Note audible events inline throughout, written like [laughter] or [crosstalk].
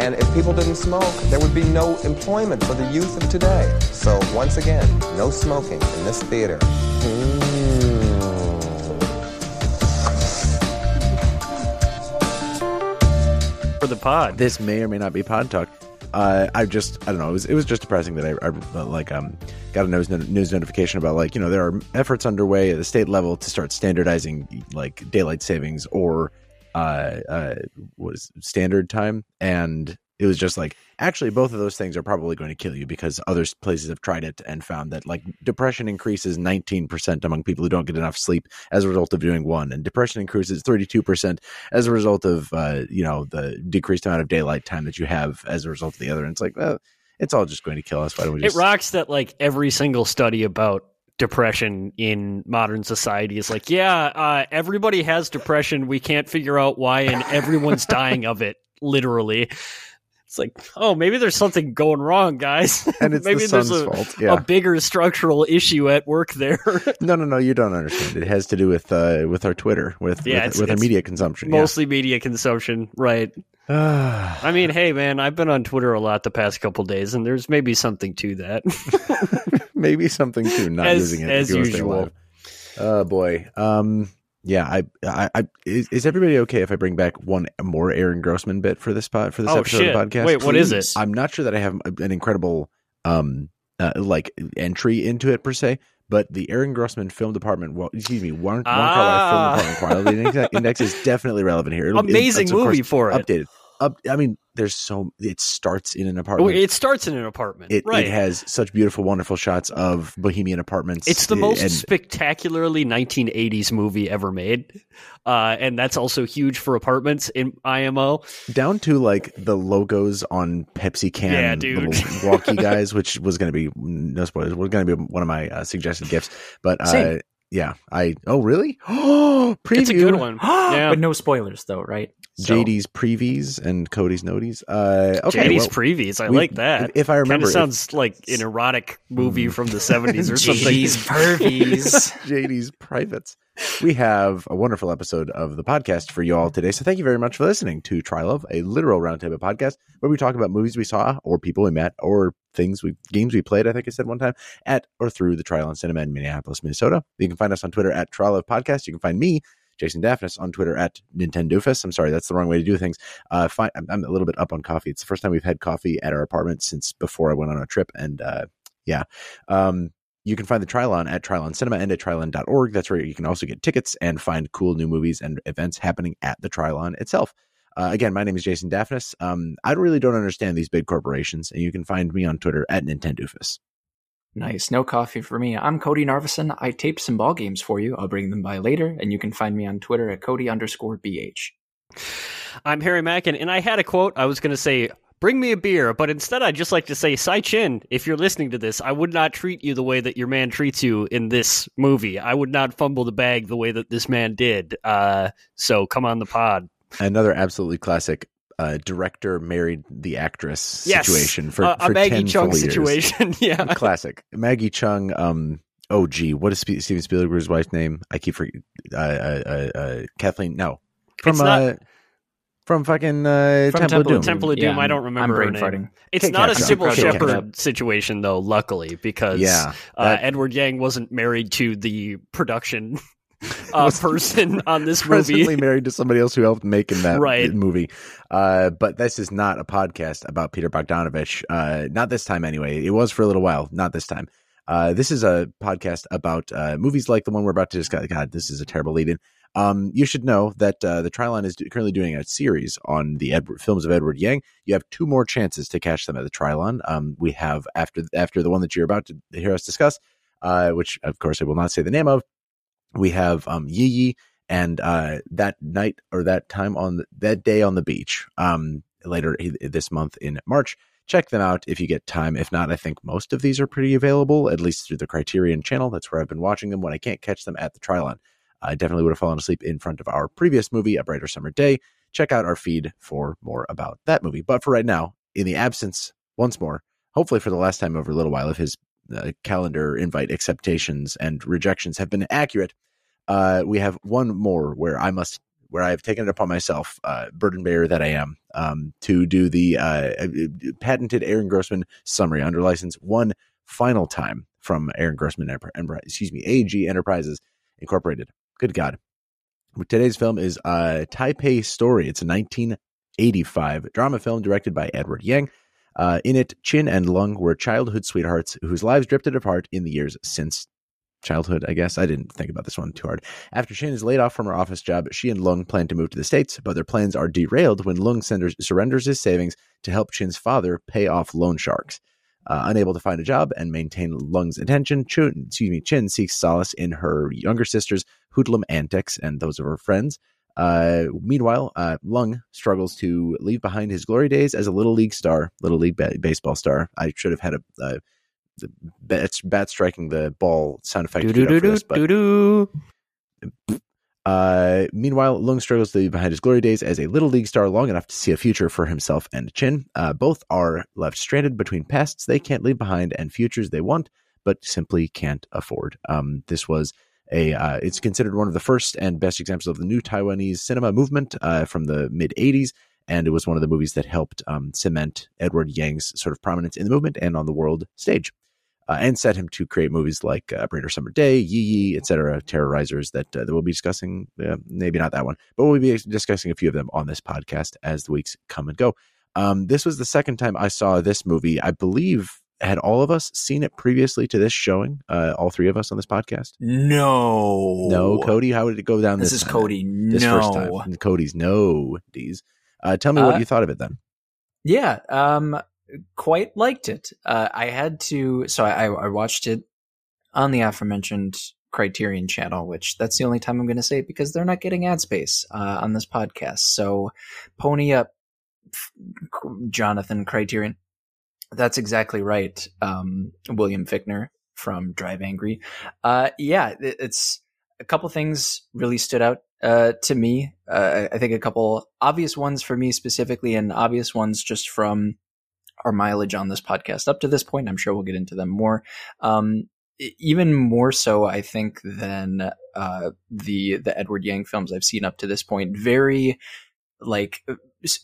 And if people didn't smoke, there would be no employment for the youth of today. So once again, no smoking in this theater. For the pod. This may or may not be pod talk. Uh, I just I don't know. It was it was just depressing that I, I like um got a news news notification about like you know there are efforts underway at the state level to start standardizing like daylight savings or uh uh was standard time and it was just like actually both of those things are probably going to kill you because other places have tried it and found that like depression increases 19% among people who don't get enough sleep as a result of doing one and depression increases 32% as a result of uh, you know the decreased amount of daylight time that you have as a result of the other and it's like well it's all just going to kill us. Why don't we just It rocks that like every single study about depression in modern society is like, yeah, uh, everybody has depression. We can't figure out why, and everyone's dying of it. Literally, it's like, oh, maybe there's something going wrong, guys. [laughs] and it's maybe the there's sun's a, fault yeah a bigger structural issue at work there. [laughs] no no no you don't understand it has to do with uh with our twitter with Yeah, with, it's- with our media consumption yeah. Mostly media consumption, right? [sighs] I mean, hey, man, I've been on Twitter a lot the past couple days, and there's maybe something to that. [laughs] maybe something too not As- using it as if you wanna stay usual. oh boy um yeah I, I i is, is everybody okay if i bring back one more aaron grossman bit for this pod for this Oh, episode shit. of the podcast Wait, what is it? i'm not sure that i have an incredible um uh, like entry into it per se but the Aaron Grossman Film Department, well, excuse me, one, one Ah. Film Department Quality Index, [laughs] Index is definitely relevant here. It'll- Amazing it's, of course, movie for it. updated. Up, I mean, there's so it starts in an apartment. it starts in an apartment, It, right? it has such beautiful, wonderful shots of bohemian apartments. It's the most and spectacularly 1980s movie ever made, uh, and that's also huge for apartments in IMO. down to like the logos on Pepsi can Yeah, dude. little walkie [laughs] guys, which was going to be no spoilers. Was going to be one of my uh, suggested gifts, but uh, yeah, I oh really? Oh, [gasps] preview. It's a good one. [gasps] Yeah. but no spoilers though, right? So- JD's previes and Cody's noties. Uh, okay, JD's well, previes, I we- like that. If I remember, Kind remember, of sounds like an erotic movie from the 70s or [laughs] something. JD's pervies. [laughs] JD's privates. We have a wonderful episode of the podcast for you all today. So thank you very much for listening to Trylove, a literal roundtable podcast where we talk about movies we saw or people we met or things we games we played, I think I said one time, at or through the Trylon Cinema in Minneapolis, Minnesota. You can find us on Twitter at Trylove Podcast. You can find me, Jason Daphnis, on Twitter at Nintendoofus. I'm sorry, that's the wrong way to do things. Uh, I'm, I'm a little bit up on coffee. It's the first time we've had coffee at our apartment since before I went on a trip. And uh, yeah. Um, you can find the Trylon at Trylon Cinema and at Trylon.org. That's where you can also get tickets and find cool new movies and events happening at the Trylon itself. Uh, again, my name is Jason Daphnis. Um, I really don't understand these big corporations, and you can find me on Twitter at Nintendoofus. Nice. No coffee for me. I'm Cody Narvison. I taped some ball games for you. I'll bring them by later, and you can find me on Twitter at Cody underscore BH. I'm Harry Mackin, and I had a quote. I was going to say, bring me a beer, but instead I'd just like to say, Tsai Chin, if you're listening to this, I would not treat you the way that your man treats you in this movie. I would not fumble the bag the way that this man did. Uh, so come on the pod. Another absolutely classic uh, director married the actress Yes. situation for, Uh, for a Maggie 10 Cheung full years. situation. [laughs] yeah. [laughs] classic. Maggie Cheung. Um, oh, gee, what is Spe- Steven Spielberg's wife's name? I keep forgetting. Uh, uh, uh, uh, Kathleen. No, from not- uh, from fucking uh, From Temple, Temple of Doom. Temple of Doom. Yeah, I don't I'm remember her brain name. farting. It's Kate not a Capshaw. Cybill Shepherd situation, though, luckily, because Yeah, uh, that- Edward Yang wasn't married to the production [laughs] uh, person [laughs] on this presently movie. married to somebody else who helped make in that [laughs] Right. movie. Uh, but this is not a podcast about Peter Bogdanovich. Uh, not this time, anyway. It was for a little while. Not this time. Uh, this is a podcast about uh, movies like the one we're about to discuss. God, this is a terrible lead-in. Um, you should know that uh, the Trylon is do- currently doing a series on the Edward, films of Edward Yang. You have two more chances to catch them at the Trylon. Um, we have after after the one that you're about to hear us discuss, uh, which of course I will not say the name of. We have um, Yi Yi and uh, that night or that time on the, that day on the beach um, later this month in March. check them out if you get time. If not, I think most of these are pretty available, at least through the Criterion channel. That's where I've been watching them when I can't catch them at the Trylon. I definitely would have fallen asleep in front of our previous movie, A Brighter Summer Day. Check out our feed for more about that movie. But for right now, in the absence, once more, hopefully for the last time over a little while, of his uh, calendar invite acceptations and rejections have been accurate, uh, we have one more where I must where I have taken it upon myself, uh, burden bearer that I am, um, to do the uh, patented Aaron Grossman summary under license one final time from Aaron Grossman Enterprise, excuse me, AG Enterprises Incorporated. Good God. Today's film is uh, Taipei Story. It's a 1985 drama film directed by Edward Yang. Uh, in it, Chin and Lung were childhood sweethearts whose lives drifted apart in the years since childhood, I guess. I didn't think about this one too hard. After Chin is laid off from her office job, she and Lung plan to move to the States, but their plans are derailed when Lung senders, surrenders his savings to help Chin's father pay off loan sharks. Uh, unable to find a job and maintain Lung's attention, excuse me, Chin seeks solace in her younger sister's hoodlum antics and those of her friends. Uh, meanwhile, uh, Lung struggles to leave behind his glory days as a little league star, little league ba- baseball star. I should have had a, a bat, bat striking the ball sound effect. This, but, uh, meanwhile, Lung struggles to leave behind his glory days as a little league star long enough to see a future for himself and Chin. Uh, both are left stranded between pasts they can't leave behind and futures they want, but simply can't afford. Um, this was a uh, it's considered one of the first and best examples of the new Taiwanese cinema movement uh, from the mid 80s. And it was one of the movies that helped um, cement Edward Yang's sort of prominence in the movement and on the world stage. Uh, and set him to create movies like uh, Summer Day, Yi Yi, etc., terrorizers that, uh, that we'll be discussing. Maybe not that one, but we'll be discussing a few of them on this podcast as the weeks come and go. Um, this was the second time I saw this movie. I believe had all of us seen it previously to this showing? Uh, all three of us on this podcast? No, no. Cody, how did it go down? This, this is time? Cody. This no. first time. Cody's no. D's. Uh, tell me what uh, you thought of it then. Yeah, um, quite liked it. Uh, I had to, so I, I watched it on the aforementioned Criterion channel, which that's the only time I'm going to say it because they're not getting ad space uh, on this podcast. So pony up, Jonathan Criterion. That's exactly right. Um, William Fichtner from Drive Angry. Uh, yeah, it, it's a couple things really stood out uh, to me. Uh, I think a couple obvious ones for me specifically, and obvious ones just from our mileage on this podcast up to this point. I'm sure we'll get into them more. Um, even more so, I think, than uh, the the Edward Yang films I've seen up to this point. Very like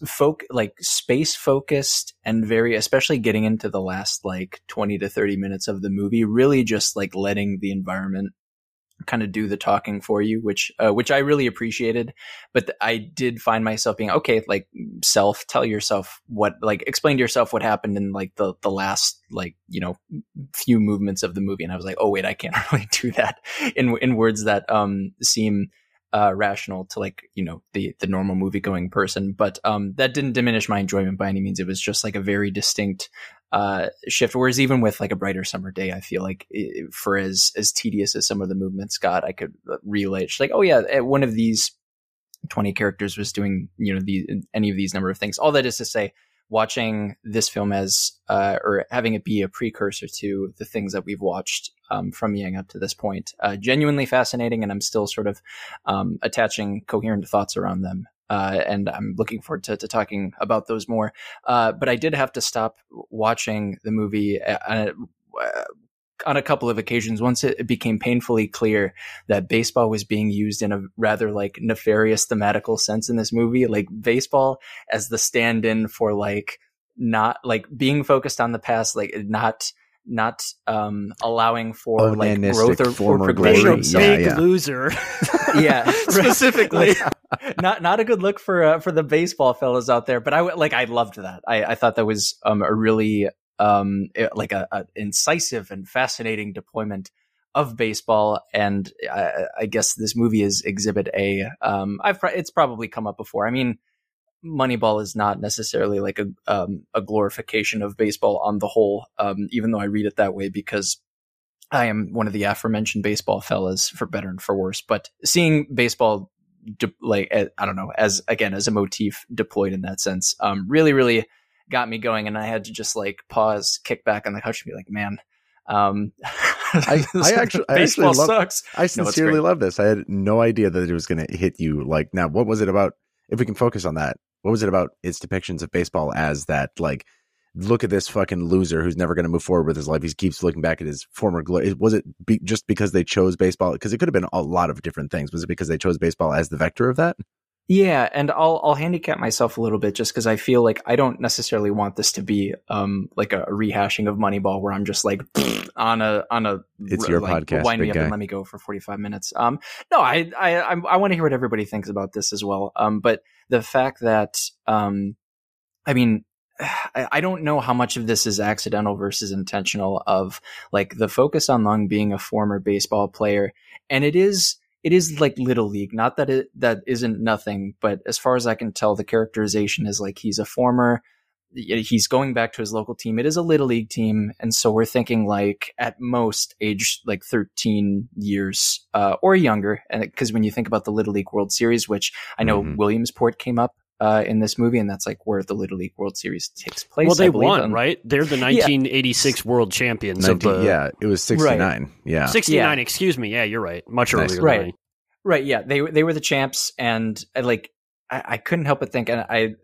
folk like space focused and very especially getting into the last like 20 to 30 minutes of the movie really just like letting the environment kind of do the talking for you which uh, which I really appreciated. But th- I did find myself being okay like self tell yourself what like explain to yourself what happened in like the the last like you know few movements of the movie. And I was like oh wait I can't [laughs] really do that. In in words that um seem uh, rational to like you know the the normal movie going person but um that didn't diminish my enjoyment by any means. It was just like a very distinct uh shift. Whereas even with like a brighter summer day i feel like it, for as as tedious as some of the movements got i could relate like oh yeah eh, one of these 20 characters was doing you know the any of these number of things. All that is to say watching this film as uh, or having it be a precursor to the things that we've watched um, from Yang up to this point. Uh, genuinely fascinating, and I'm still sort of um, attaching coherent thoughts around them. Uh, and I'm looking forward to, to talking about those more. Uh, but I did have to stop watching the movie uh, on a couple of occasions once it became painfully clear that baseball was being used in a rather like nefarious thematical sense in this movie like baseball as the stand-in for like not like being focused on the past like not not um allowing for like growth or, or progression. big, big yeah, [laughs] yeah. loser. [laughs] Yeah. Specifically. [laughs] Not not a good look for uh, for the baseball fellows out there but i like i loved that. I i thought that was um a really um, like a, a, incisive and fascinating deployment of baseball. And I, I guess this movie is Exhibit A. Um, I've it's probably come up before. I mean, Moneyball is not necessarily like a um, a glorification of baseball on the whole, um, even though I read it that way because I am one of the aforementioned baseball fellas, for better and for worse. But seeing baseball, de- like I don't know, as again as a motif deployed in that sense, um, really, really got me going, and I had to just like pause, kick back on the couch, and be like, man. Um, [laughs] I, I [laughs] actually, I baseball actually love, sucks. I sincerely great. love this. I had no idea that it was going to hit you. Like, now, what was it about? If we can focus on that, what was it about its depictions of baseball as that, like, look at this fucking loser who's never going to move forward with his life. He keeps looking back at his former glory. Was it be, just because they chose baseball? Because it could have been a lot of different things. Was it because they chose baseball as the vector of that? Yeah, and I'll I'll handicap myself a little bit just because I feel like I don't necessarily want this to be um like a rehashing of Moneyball where I'm just like [sniffs] on a on a It's your like, podcast, wind me up guy. and let me go for 45 minutes. Um, no, I I I, I want to hear what everybody thinks about this as well. Um, but the fact that um, I mean. [sighs] I I don't know how much of this is accidental versus intentional of like the focus on Lung being a former baseball player. And it is, it is like little league. Not that it, that isn't nothing, but as far as I can tell, the characterization is like he's a former, he's going back to his local team. It is a little league team. And so we're thinking like at most age like 13 years, uh, or younger. And because when you think about the little league world series, which I know Mhm. Williamsport came up, uh, in this movie, and that's like where the Little League World Series takes place. well, they I believe, won, on- right? They're the [laughs] 1986 world champions 19, of the yeah, it was 69. Yeah. 69. Excuse me. Yeah, you're right. Much Nice. earlier, Right. Than Right. Yeah. They they were the champs, and I, like I, I couldn't help but think, and I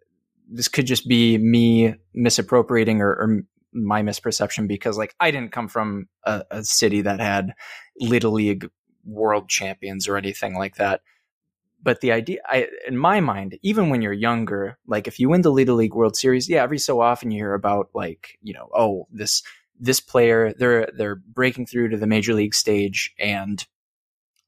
this could just be me misappropriating or, or my misperception because like I didn't come from a, a city that had little league world champions or anything like that. But the idea, I, in my mind, even when you're younger, like if you win the Little League World Series, yeah, every so often you hear about like, you know, oh, this this player, they're they're breaking through to the major league stage, and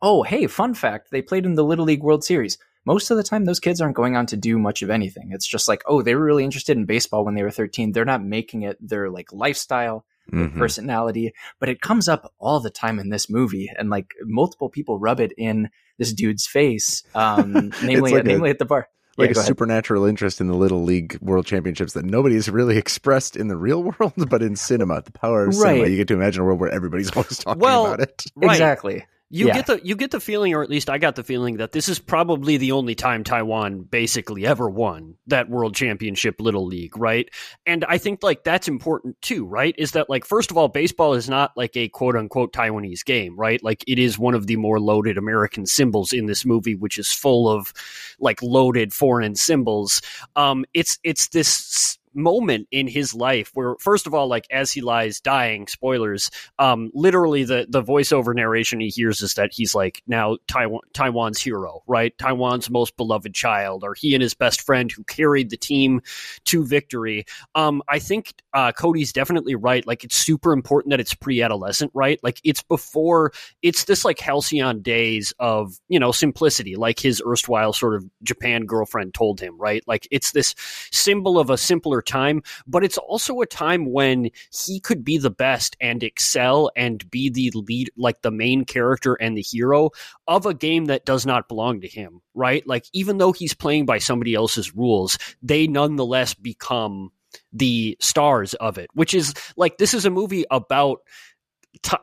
oh, hey, fun fact, they played in the Little League World Series. Most of the time, those kids aren't going on to do much of anything. It's just like, oh, they were really interested in baseball when they were 13. They're not making it their like lifestyle Mhm. personality, but it comes up all the time in this movie, and like multiple people rub it in this dude's face, um, [laughs] namely, like a- namely at the bar. like Yeah, a supernatural interest in the little league world championships that nobody's really [laughs] expressed in the real world, [laughs] but in cinema, the power of cinema. You get to imagine a world where everybody's always talking Well, about it. Right. Exactly. You Yeah. get the you get the feeling, or at least I got the feeling that this is probably the only time Taiwan basically ever won that World Championship Little League, right? And I think like that's important too, right? Is that like first of all, baseball is not like a quote unquote Taiwanese game, right? Like it is one of the more loaded American symbols in this movie, which is full of like loaded foreign symbols. Um, it's it's this moment in his life where first of all like as he lies dying spoilers um literally the the voiceover narration he hears is that he's like now Taiwan Taiwan's hero right? Taiwan's most beloved child or he and his best friend who carried the team to victory. Um I think uh Cody's definitely right. Like it's super important that it's pre-adolescent right? Like it's before it's this like halcyon days of you know simplicity like his erstwhile sort of Japan girlfriend told him right? Like it's this symbol of a simpler time but it's also a time when he could be the best and excel and be the lead like the main character and the hero of a game that does not belong to him right? Like even though he's playing by somebody else's rules they nonetheless become the stars of it which is like this is a movie about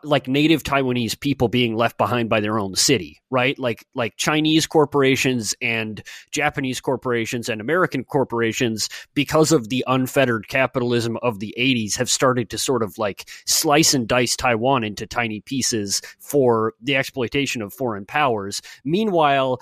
Like native Taiwanese people being left behind by their own city, right? Like like Chinese corporations and Japanese corporations and American corporations because of the unfettered capitalism of the 80s have started to sort of like slice and dice Taiwan into tiny pieces for the exploitation of foreign powers. Meanwhile,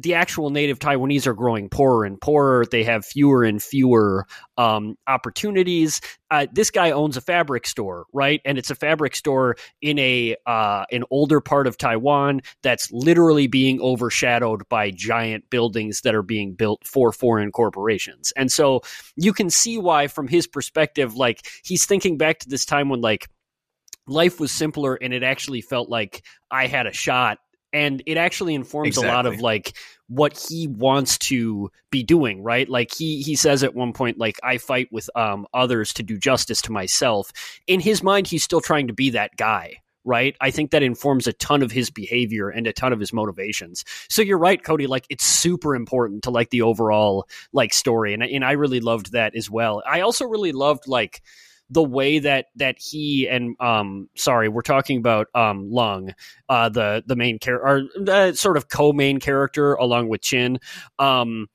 the actual native Taiwanese are growing poorer and poorer. They have fewer and fewer um, opportunities. Uh, this guy owns a fabric store, right? And it's a fabric store in a uh, an older part of Taiwan that's literally being overshadowed by giant buildings that are being built for foreign corporations. And so you can see why, from his perspective, like he's thinking back to this time when like life was simpler and it actually felt like I had a shot. And it actually informs a lot of like what he wants to be doing, right? Like he he says at one point, like I fight with um others to do justice to myself. In his mind, he's still trying to be that guy, right? I think that informs a ton of his behavior and a ton of his motivations. So you're right, Cody. Like it's super important to like the overall like story, and and I really loved that as well. I also really loved like the way that that he and um sorry we're talking about um lung uh the the main character or the sort of co-main character along with chin um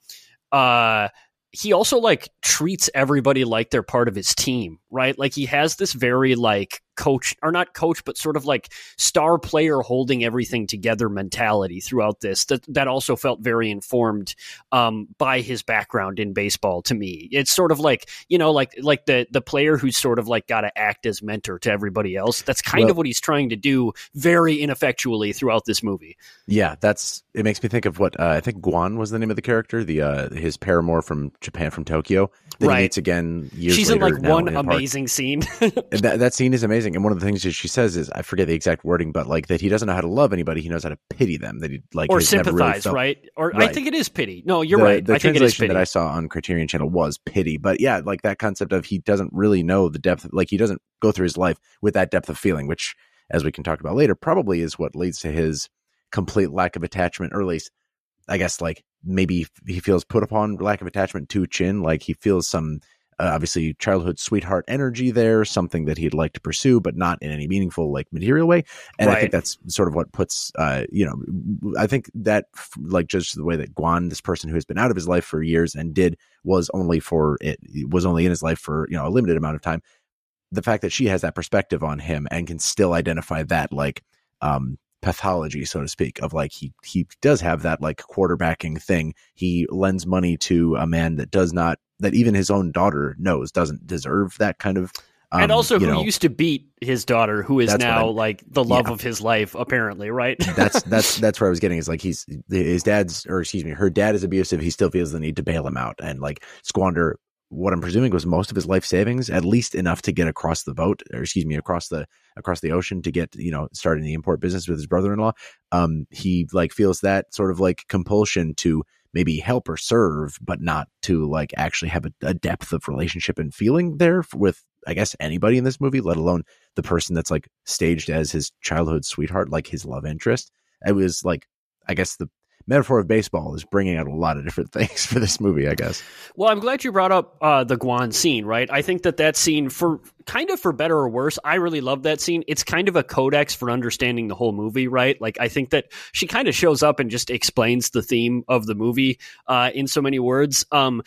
uh he also like treats everybody like they're part of his team, right? Like he has this very like coach or not coach, but sort of like star player holding everything together mentality throughout this. That that also felt very informed um, by his background in baseball. To me, it's sort of like you know, like like the the player who's sort of like got to act as mentor to everybody else. That's kind Well- of what he's trying to do very ineffectually throughout this movie. Yeah, that's it. Makes me think of what uh, I think Gwan was the name of the character, the uh, his paramour from Japan, from Tokyo. That Right. he meets again years She's in like one in amazing scene. [laughs] That that scene is amazing. And one of the things that she says is, I forget the exact wording, but like that he doesn't know how to love anybody. He knows how to pity them. That he like or really sympathize, felt- right? Or I think it is pity. No, you're the, right. The I think it is translation pity. that I saw on Criterion Channel was pity, but yeah, like that concept of he doesn't really know the depth. Like he doesn't go through his life with that depth of feeling, which, as we can talk about later, probably is what leads to his complete lack of attachment, or at least, I guess, like maybe he feels put upon lack of attachment to Chin. Like he feels some. Uh, obviously, childhood sweetheart energy there, something that he'd like to pursue, but not in any meaningful, like material way. And I think that's sort of what puts, uh, you know, I think that like just the way that Gwan, this person who has been out of his life for years and did was only for it was only in his life for you know a limited amount of time. The fact that she has that perspective on him and can still identify that like um pathology, so to speak, of like he he does have that like quarterbacking thing. He lends money to a man that does not that even his own daughter knows doesn't deserve that kind of. Um, and also who know, used to beat his daughter, who is now like the love Yeah. of his life, apparently, right? [laughs] that's that's that's where I was getting is like he's his dad's or excuse me, her dad is abusive. He still feels the need to bail him out and like squander what I'm presuming was most of his life savings, at least enough to get across the boat or excuse me, across the across the ocean to get you know starting the import business with his brother-in-law. Um, he like feels that sort of like compulsion to maybe help or serve, but not to like actually have a, a depth of relationship and feeling there with I guess anybody in this movie, let alone the person that's like staged as his childhood sweetheart, like his love interest. It was like, I guess the metaphor of baseball is bringing out a lot of different [laughs] things for this movie, I guess. Well, I'm glad you brought up uh, the Gwan scene, right? I think that that scene, for kind of for better or worse, I really love that scene. It's kind of a codex for understanding the whole movie, right? Like, I think that she kind of shows up and just explains the theme of the movie uh, in so many words, um,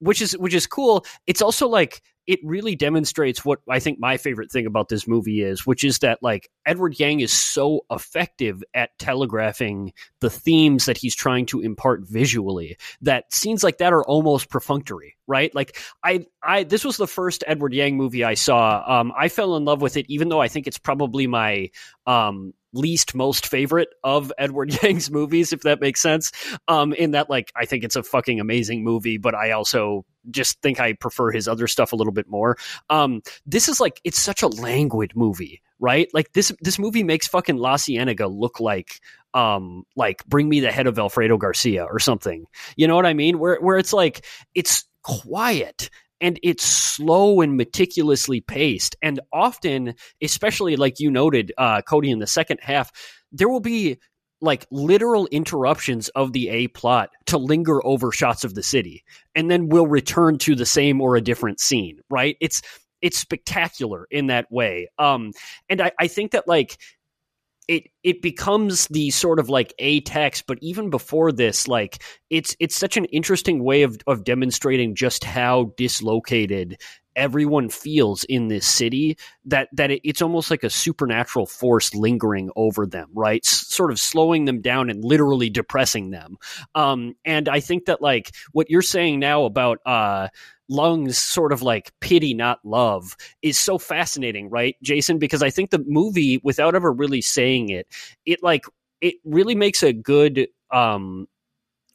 which is which is cool. It's also like it really demonstrates what I think my favorite thing about this movie is, which is that like Edward Yang is so effective at telegraphing the themes that he's trying to impart visually that scenes like that are almost perfunctory, right? Like I, I, this was the first Edward Yang movie I saw. Um, I fell in love with it, even though I think it's probably my um, least most favorite of Edward [laughs] Yang's movies, if that makes sense. Um, in that, like, I think it's a fucking amazing movie, but I also just think I prefer his other stuff a little bit more. Um, this is like it's such a languid movie, right? Like this this movie makes fucking La Ciénaga look like um like bring me the head of Alfredo Garcia or something. You know what I mean? Where where it's like it's quiet and it's slow and meticulously paced and often especially like you noted uh Cody in the second half there will be like literal interruptions of the A plot to linger over shots of the city and then we'll return to the same or a different scene, right? It's it's spectacular in that way. Um and I, I think that like it it becomes the sort of like a text, but even before this, like it's it's such an interesting way of of demonstrating just how dislocated everyone feels in this city that that it, it's almost like a supernatural force lingering over them right? S- sort of slowing them down and literally depressing them. Um and i think that like what you're saying now about uh lungs sort of like pity not love is so fascinating right jason? Because i think the movie without ever really saying it it like it really makes a good um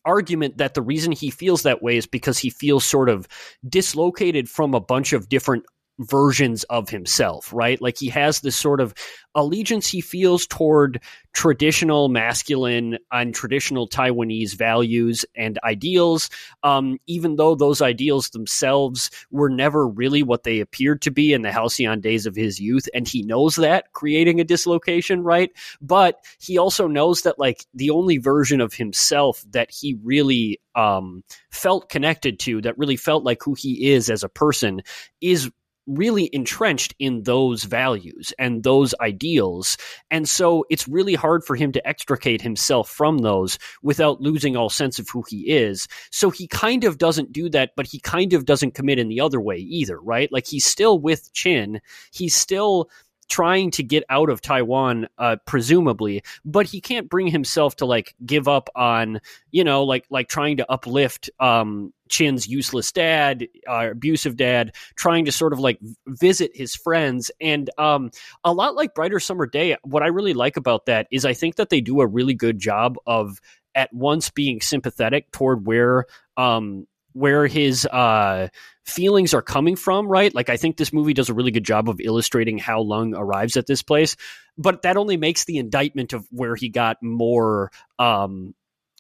argument that the reason he feels that way is because he feels sort of dislocated from a bunch of different versions of himself, right? Like he has this sort of allegiance he feels toward traditional masculine and traditional Taiwanese values and ideals, um, even though those ideals themselves were never really what they appeared to be in the halcyon days of his youth. And he knows that, creating a dislocation, right? But he also knows that, like, the only version of himself that he really um, felt connected to, that really felt like who he is as a person, is really entrenched in those values and those ideals. And so it's really hard for him to extricate himself from those without losing all sense of who he is. So he kind of doesn't do that, but he kind of doesn't commit in the other way either, right? Like he's still with Chin. He's still trying to get out of Taiwan, uh, presumably, but he can't bring himself to like give up on, you know, like like trying to uplift um, Chin's useless dad, uh, abusive dad, trying to sort of like visit his friends, and um, a lot like Brighter Summer Day. What I really like about that is I think that they do a really good job of at once being sympathetic toward where um, where his uh, feelings are coming from, right? Like, I think this movie does a really good job of illustrating how Lung arrives at this place, but that only makes the indictment of where he got more um,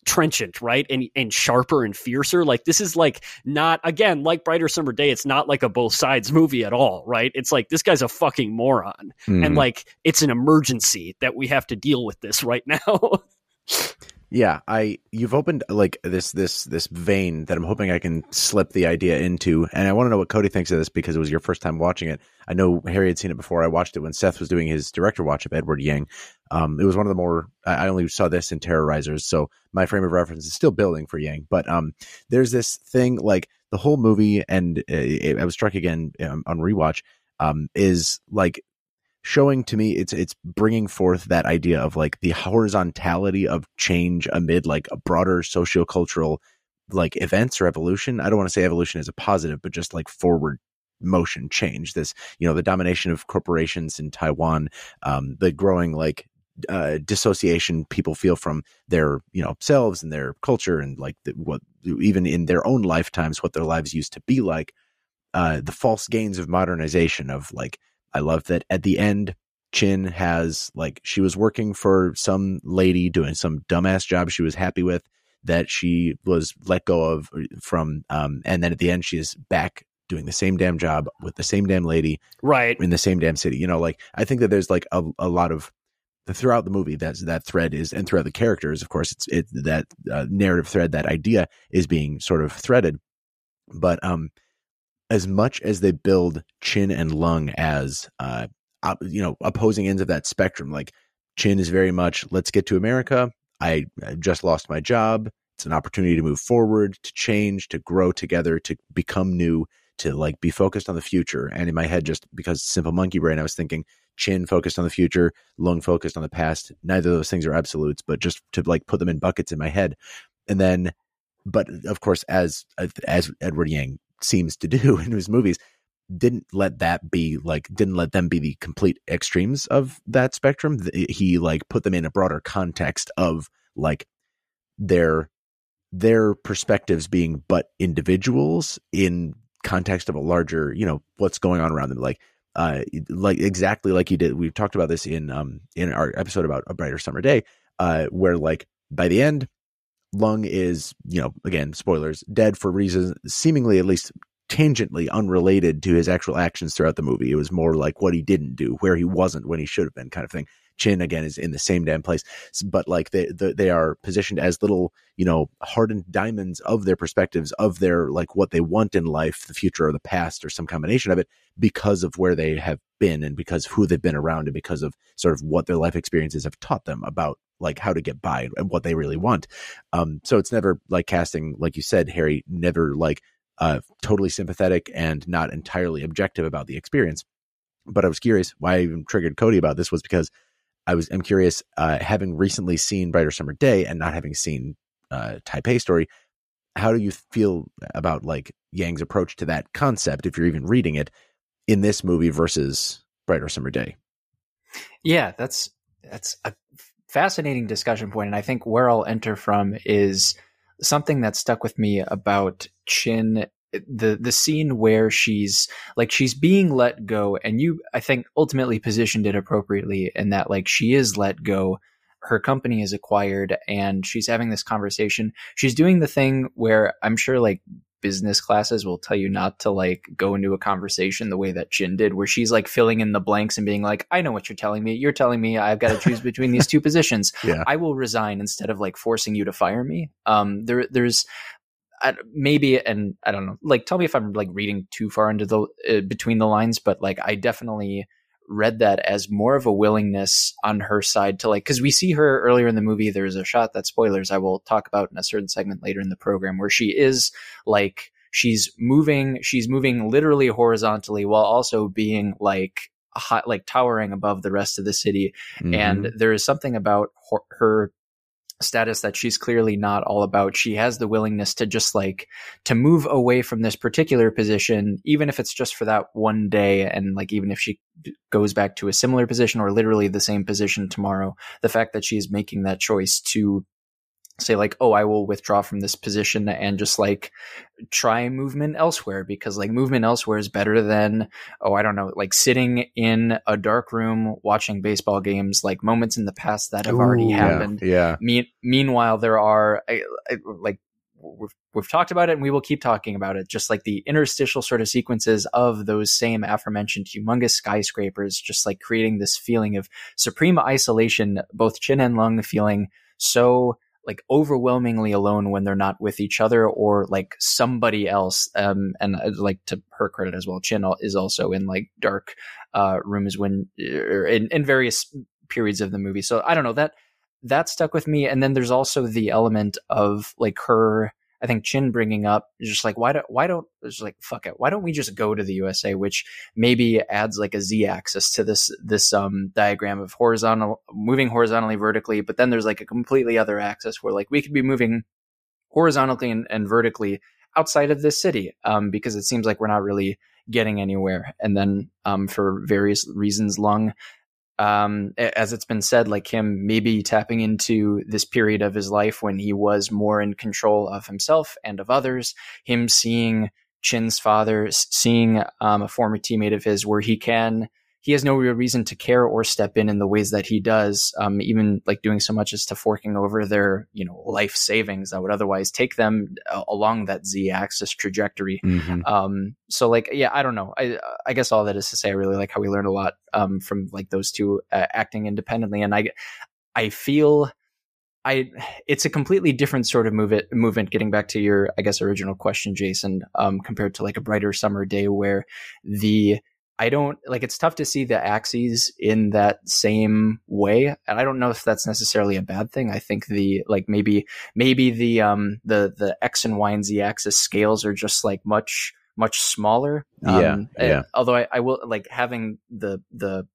trenchant, right? And and sharper and fiercer. Like this is like not again like Brighter Summer Day. It's not like a both sides movie at all, right? It's like this guy's a fucking moron, mm. and like it's an emergency that we have to deal with this right [laughs] now. Yeah, I you've opened like this this this vein that I'm hoping I can slip the idea into, and I want to know what Cody thinks of this because it was your first time watching it. I know Harry had seen it before. I watched it when Seth was doing his director watch of Edward Yang. Um, it was one of the more I only saw this in Terrorizers, so my frame of reference is still building for Yang. But um, there's this thing like the whole movie, and uh, I was struck again um, on rewatch. Um, is like showing to me it's it's bringing forth that idea of like the horizontality of change amid like a broader sociocultural like events or evolution. I don't want to say evolution is a positive, but just like forward motion change. This, you know, the domination of corporations in Taiwan, um, the growing like uh, dissociation people feel from their you know selves and their culture and like the, what even in their own lifetimes what their lives used to be like. Uh, the false gains of modernization of like I love that at the end, Chin has like she was working for some lady doing some dumbass job she was happy with that she was let go of uh, from um and then at the end she is back doing the same damn job with the same damn lady right. in the same damn city. You know like i think that there's like a, a lot of throughout the movie that's that thread is and throughout the characters of course it's it that uh, narrative thread that idea is being sort of threaded. But um as much as they build Chin and Lung as uh, op, you know opposing ends of that spectrum, like Chin is very much let's get to America. I, just lost my job. It's an opportunity to move forward, to change, to grow together, to become new, to like be focused on the future. And in my head, just because simple monkey brain, I was thinking Chin focused on the future, Lung focused on the past. Neither of those things are absolutes, but just to like put them in buckets in my head. And then, but of course, as as Edward Yang seems to do [laughs] in his movies didn't let that be like didn't let them be the complete extremes of that spectrum. He like put them in a broader context of like their their perspectives being but individuals in context of a larger you know what's going on around them. Like uh like exactly like you did we've talked about this in um in our episode about a brighter summer day uh where like by the end Lung is, you know, again, spoilers, dead for reasons seemingly at least tangentially unrelated to his actual actions throughout the movie. It was more like what he didn't do, where he wasn't when he should have been, kind of thing. Chin again is in the same damn place, but like they they, they are positioned as little you know hardened diamonds of their perspectives of their like what they want in life, the future or the past or some combination of it because of where they have been and because who they've been around and because of sort of what their life experiences have taught them about like how to get by and what they really want. Um, so it's never like casting, like you said, Harry, never like uh, totally sympathetic and not entirely objective about the experience. But I was curious why I even triggered Cody about this was because I was I'm curious, uh, having recently seen Brighter Summer Day and not having seen uh, Taipei Story, how do you feel about like Yang's approach to that concept if you're even reading it in this movie versus Brighter Summer Day? Yeah, that's that's a fascinating discussion point, and I think where I'll enter from is something that stuck with me about Chin the the scene where she's like she's being let go and you I think ultimately positioned it appropriately in that like she is let go her company is acquired and she's having this conversation. She's doing the thing where I'm sure like business classes will tell you not to like go into a conversation the way that Chin did, where she's like filling in the blanks and being like, I know what you're telling me. You're telling me I've got to choose between these two [laughs] positions. Yeah. I will resign instead of like forcing you to fire me. Um, there, there's, I, maybe, and I don't know, like, tell me if I'm like reading too far into the uh, between the lines, but like, I definitely read that as more of a willingness on her side to like because we see her earlier in the movie there's a shot that spoilers i will talk about in a certain segment later in the program where she is like she's moving she's moving literally horizontally while also being like hot, like towering above the rest of the city mm-hmm. and there is something about her, her status that she's clearly not all about. She has the willingness to just like to move away from this particular position, even if it's just for that one day. And like, even if she goes back to a similar position or literally the same position tomorrow, the fact that she's making that choice to say like oh i will withdraw from this position and just like try movement elsewhere because like movement elsewhere is better than oh i don't know like sitting in a dark room watching baseball games like moments in the past that have Ooh, already happened yeah, yeah. Me- meanwhile there are I, I, like we've, we've talked about it and we will keep talking about it just like the interstitial sort of sequences of those same aforementioned humongous skyscrapers just like creating this feeling of supreme isolation both chin and lung feeling so like overwhelmingly alone when they're not with each other or like somebody else. Um, and uh, like to her credit as well, Chin is also in like dark uh, rooms when er, in, in various periods of the movie. So I don't know that that stuck with me. And then there's also the element of like her I think Chin bringing up just like why don't why don't just like fuck it why don't we just go to the USA which maybe adds like a z axis to this this um diagram of horizontal moving horizontally vertically but then there's like a completely other axis where like we could be moving horizontally and, and vertically outside of this city um because it seems like we're not really getting anywhere. And then um for various reasons lung um, as it's been said, like him maybe tapping into this period of his life when he was more in control of himself and of others, him seeing Chin's father, seeing um, a former teammate of his where he can he has no real reason to care or step in in the ways that he does, um, even like doing so much as to forking over their, you know, life savings that would otherwise take them uh, along that Z axis trajectory. Mm-hmm. Um, so like, yeah, I don't know. I, I guess all that is to say, I really like how we learned a lot, um, from like those two uh, acting independently. And I, I feel, I it's a completely different sort of move it, movement. Getting back to your, I guess, original question, Jason, um, compared to like a brighter summer day where the I don't like it's tough to see the axes in that same way. And I don't know if that's necessarily a bad thing. I think the like maybe maybe the um the the X and Y and Z axis scales are just like much much smaller. Yeah. Um, yeah. although I, I will like having the the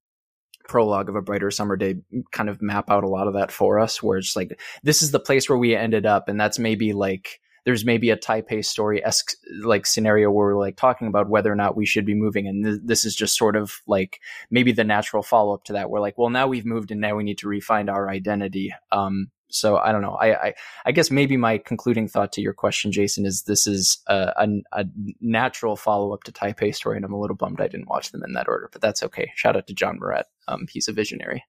prologue of a brighter summer day kind of map out a lot of that for us where it's like this is the place where we ended up and that's maybe like there's maybe a Taipei story esque like scenario where we're like talking about whether or not we should be moving, and th- this is just sort of like maybe the natural follow up to that. We're like, well, now we've moved, and now we need to refine our identity. Um, so I don't know. I, I, I guess maybe my concluding thought to your question, Jason, is this is a, a, a natural follow up to Taipei story, and I'm a little bummed I didn't watch them in that order, but that's okay. Shout out to John Moret. Um, he's a visionary.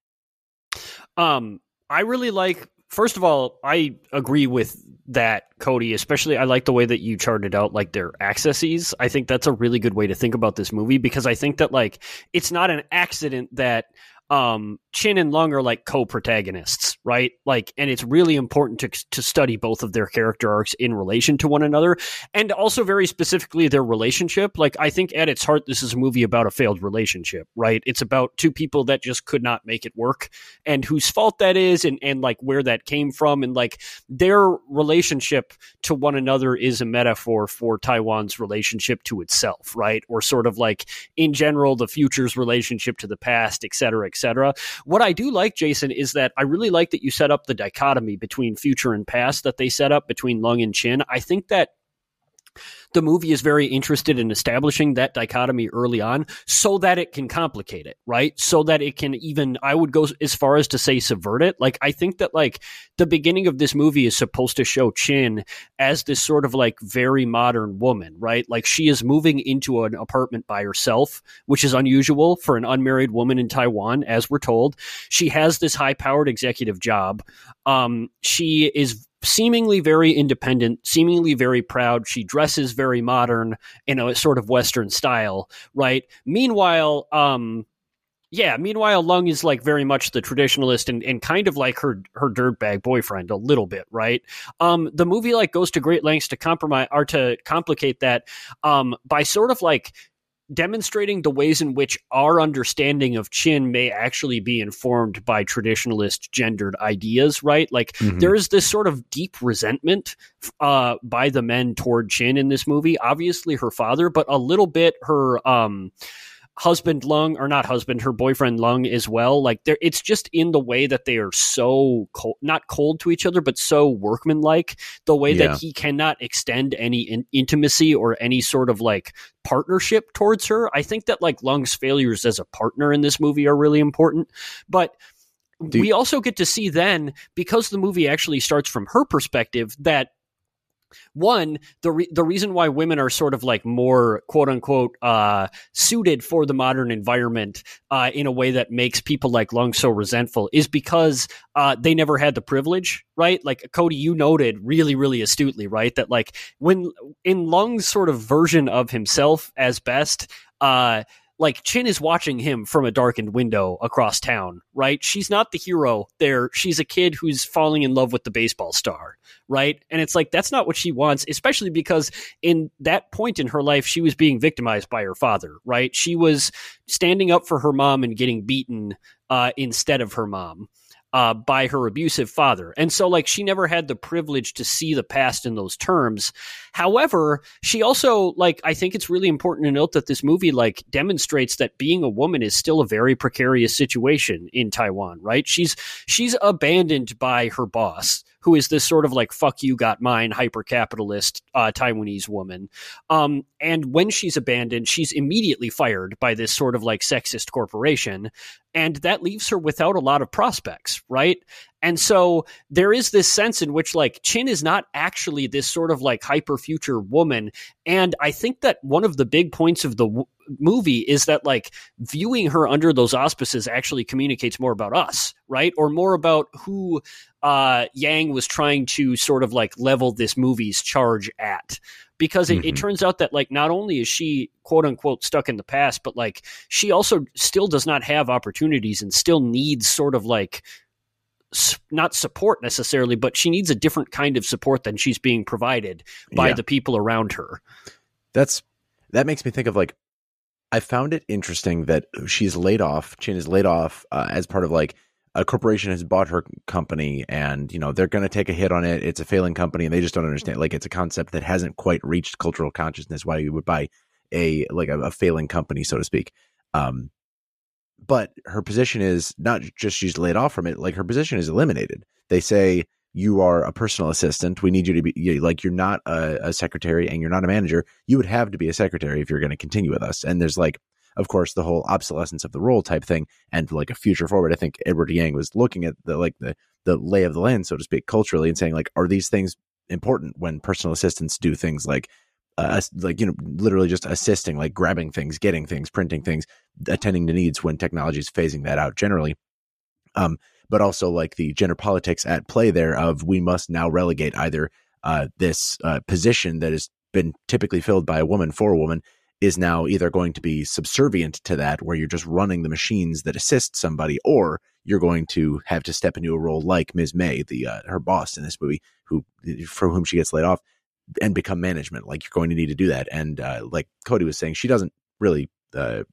Um, I really like first of all, I agree with that, Cody. Especially, I like the way that you charted out like their accesses. I think that's a really good way to think about this movie because I think that like it's not an accident that um, Chin and Lung are like co-protagonists, right? Like, and it's really important to to study both of their character arcs in relation to one another, and also very specifically their relationship. Like, I think at its heart, this is a movie about a failed relationship, right? It's about two people that just could not make it work, and whose fault that is, and and like where that came from, and like their relationship to one another is a metaphor for Taiwan's relationship to itself, right? Or sort of like in general, the future's relationship to the past, et cetera, et cetera. What I do like, Jason, is that I really like that you set up the dichotomy between future and past that they set up between Lung and Chin. I think that the movie is very interested in establishing that dichotomy early on so that it can complicate it, right? So that it can even, I would go as far as to say subvert it. Like, I think that like the beginning of this movie is supposed to show Chin as this sort of like very modern woman, right? Like she is moving into an apartment by herself, which is unusual for an unmarried woman in Taiwan, as we're told. She has this high powered executive job. Um, she is seemingly very independent, seemingly very proud. She dresses very modern in a sort of Western style, right? Meanwhile, um, Yeah, meanwhile, Lung is like very much the traditionalist and, and kind of like her her dirtbag boyfriend a little bit, right? Um, the movie like goes to great lengths to compromise or to complicate that um, by sort of like demonstrating the ways in which our understanding of Chin may actually be informed by traditionalist gendered ideas, right? Like Mhm. there is this sort of deep resentment uh, by the men toward Chin in this movie. Obviously, her father, but a little bit her um, husband Lung, or not husband, her boyfriend Lung as well. Like there, it's just in the way that they are so cold, not cold to each other, but so workmanlike. The way Yeah. that he cannot extend any in- intimacy or any sort of like partnership towards her. I think that like Lung's failures as a partner in this movie are really important, but. We also get to see then because the movie actually starts from her perspective that one the re- the reason why women are sort of like more quote unquote uh suited for the modern environment uh in a way that makes people like Lung so resentful is because uh they never had the privilege right? Like Cody you noted really really astutely right that like when in Lung's sort of version of himself as best uh like Chin is watching him from a darkened window across town, right? She's not the hero there. She's a kid who's falling in love with the baseball star, right? And it's like that's not what she wants, especially because in that point in her life she was being victimized by her father, right? She was standing up for her mom and getting beaten uh, instead of her mom uh, by her abusive father. And so, like, she never had the privilege to see the past in those terms. However, she also, like, I think it's really important to note that this movie, like, demonstrates that being a woman is still a very precarious situation in Taiwan, right? She's, she's abandoned by her boss. Who is this sort of like fuck you got mine hyper capitalist uh, Taiwanese woman? Um, and when she's abandoned, she's immediately fired by this sort of like sexist corporation and that leaves her without a lot of prospects, right? And so there is this sense in which like Chin is not actually this sort of like hyper future woman, and I think that one of the big points of the w- movie is that like viewing her under those auspices actually communicates more about us, right? Or more about who uh, Yang was trying to sort of like level this movie's charge at because it, it Mhm. turns out that like not only is she quote unquote stuck in the past but like she also still does not have opportunities and still needs sort of like not support necessarily but she needs a different kind of support than she's being provided by Yeah. the people around her That's that makes me think of like I found it interesting that she's laid off. Chin is laid off uh, as part of like a corporation has bought her company, and you know they're going to take a hit on it. It's a failing company, and they just don't understand. Like it's a concept that hasn't quite reached cultural consciousness. Why you would buy a like a, a failing company, so to speak. Um, but her position is not just she's laid off from it. Like her position is eliminated. They say you are a personal assistant. We need you to be like you're not a, a secretary and you're not a manager. You would have to be a secretary if you're going to continue with us. And there's like, of course, the whole obsolescence of the role type thing, and like a future forward. I think Edward Yang was looking at the like the the lay of the land, so to speak, culturally, and saying like, are these things important when personal assistants do things like uh, like you know literally just assisting like grabbing things getting things printing things attending to needs when technology is phasing that out generally um but also like the gender politics at play there of we must now relegate either uh this uh, position that has been typically filled by a woman for a woman is now either going to be subservient to that where you're just running the machines that assist somebody or you're going to have to step into a role like Ms. May the uh, her boss in this movie who for whom she gets laid off and become management. Like you're going to need to do that. And uh, like Cody was saying, she doesn't really uh,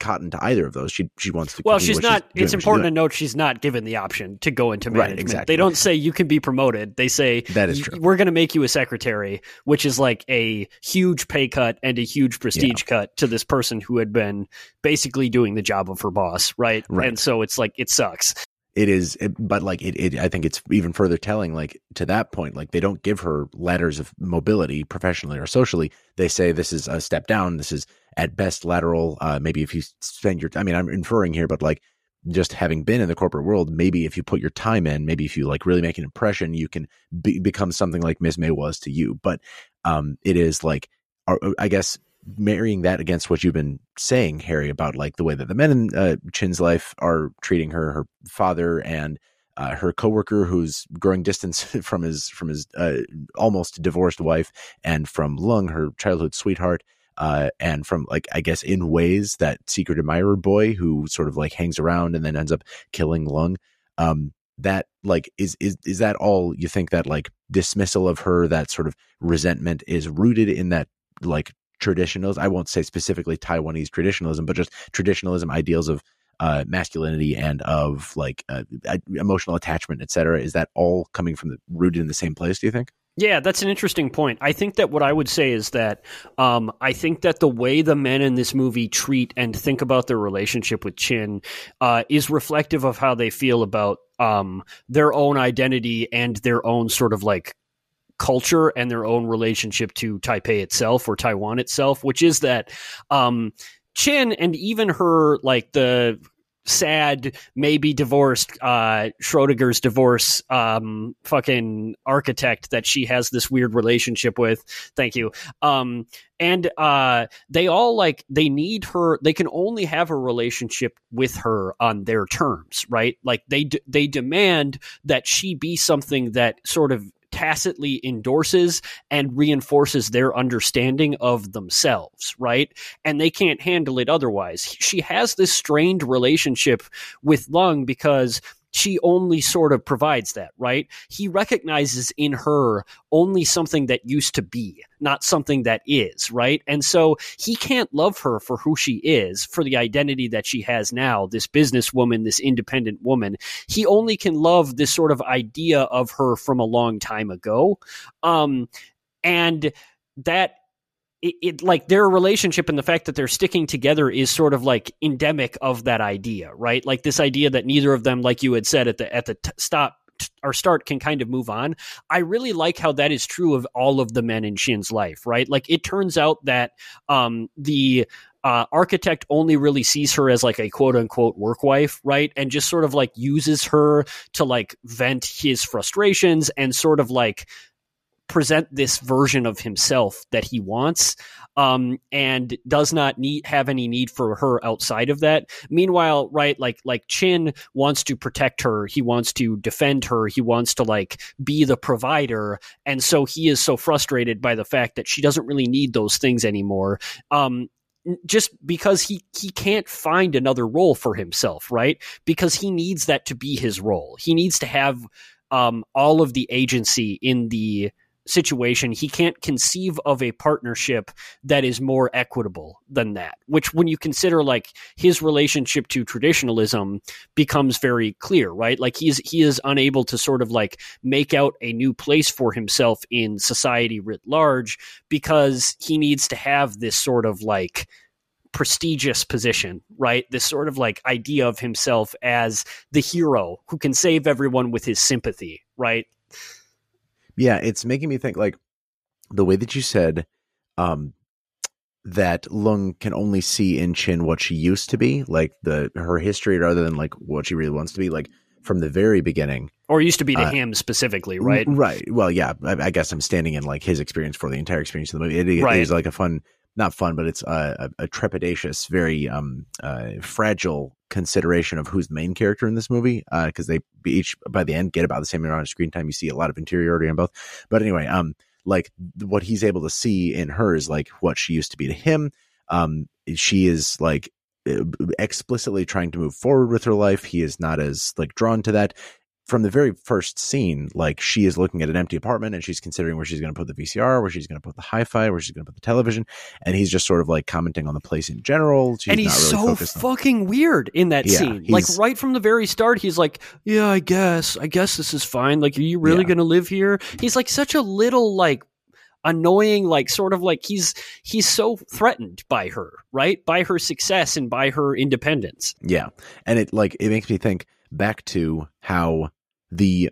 cotton to either of those. She she wants to. well she's not doing, it's important to note she's not given the option to go into Right, management exactly. they don't say you can be promoted they say That is true. we're going to make you a secretary which is like a huge pay cut and a huge prestige cut to this person who had been basically doing the job of her boss right, Right. and so it's like it sucks it is it, but like it, it i think it's even further telling like to that point like they don't give her ladders of mobility professionally or socially they say this is a step down this is at best lateral uh maybe if you spend your i mean i'm inferring here but like just having been in the corporate world maybe if you put your time in maybe if you like really make an impression you can be, become something like ms may was to you but um it is like i guess marrying that against what you've been saying, Harry, about like the way that the men in uh, Chin's life are treating her, her father and uh, her coworker who's growing distance [laughs] from his from his uh, almost divorced wife, and from Lung, her childhood sweetheart. Uh, and from like I guess in ways that secret admirer boy who sort of like hangs around and then ends up killing Lung. Um, that like is is is that all you think that like dismissal of her that sort of resentment is rooted in that like traditionals i won't say specifically taiwanese traditionalism but just traditionalism ideals of uh, masculinity and of like uh, emotional attachment etc is that all coming from the rooted in the same place do you think yeah, that's an interesting point. I think that what I would say is that um, I think that the way the men in this movie treat and think about their relationship with Chin uh, is reflective of how they feel about um, their own identity and their own sort of like culture and their own relationship to Taipei itself or Taiwan itself, which is that um, Chin and even her like the sad, maybe divorced, uh, Schrodinger's divorce, um, fucking architect that she has this weird relationship with. Thank you. Um, and uh, they all like they need her. They can only have a relationship with her on their terms, right? Like they d- they demand that she be something that sort of tacitly endorses and reinforces their understanding of themselves, right? And they can't handle it otherwise. She has this strained relationship with Lung because she only sort of provides that, right? He recognizes in her only something that used to be, not something that is, right? And so he can't love her for who she is, for the identity that she has now, this businesswoman, this independent woman. He only can love this sort of idea of her from a long time ago. Um, and that it, it, like their relationship and the fact that they're sticking together is sort of like endemic of that idea, right? Like this idea that neither of them, like you had said at the at the t- stop or start can kind of move on. I really like how that is true of all of the men in Chin's life, right? Like it turns out that um, the uh, architect only really sees her as like a quote unquote work wife, right? And just sort of like uses her to like vent his frustrations and sort of like present this version of himself that he wants um, and does not need have any need for her outside of that meanwhile right like like chin wants to protect her he wants to defend her he wants to like be the provider and so he is so frustrated by the fact that she doesn't really need those things anymore um, just because he he can't find another role for himself, right? Because he needs that to be his role. He needs to have um, all of the agency in the situation, he can't conceive of a partnership that is more equitable than that. Which, when you consider like his relationship to traditionalism, becomes very clear, right? Like he's he is unable to sort of like make out a new place for himself in society writ large because he needs to have this sort of like prestigious position, right? This sort of like idea of himself as the hero who can save everyone with his sympathy, right? Yeah, it's making me think like the way that you said um, that Lung can only see in Chin what she used to be, like the her history rather than like what she really wants to be, like from the very beginning. Or used to be to uh, him specifically, right? Right. Well, yeah. I, I, guess I'm standing in like his experience for the entire experience of the movie. It, right. it is like a fun not fun, but it's a, a, a trepidatious, very um, uh, fragile consideration of who's the main character in this movie because uh, they each by the end get about the same amount of screen time. You see a lot of interiority on both, but anyway, um, like what he's able to see in her is like what she used to be to him. Um, she is like explicitly trying to move forward with her life. He is not as like drawn to that from the very first scene, like she is looking at an empty apartment and she's considering where she's going to put the VCR, where she's going to put the hi-fi, where she's going to put the television, and he's just sort of like commenting on the place in general. She's and he's really so fucking on... weird in that yeah, scene. Like right from the very start, he's like, "Yeah, I guess, I guess this is fine. Like, are you really yeah. going to live here?" He's like such a little like annoying like sort of like he's he's so threatened by her right by her success and by her independence yeah and it like it makes me think back to how the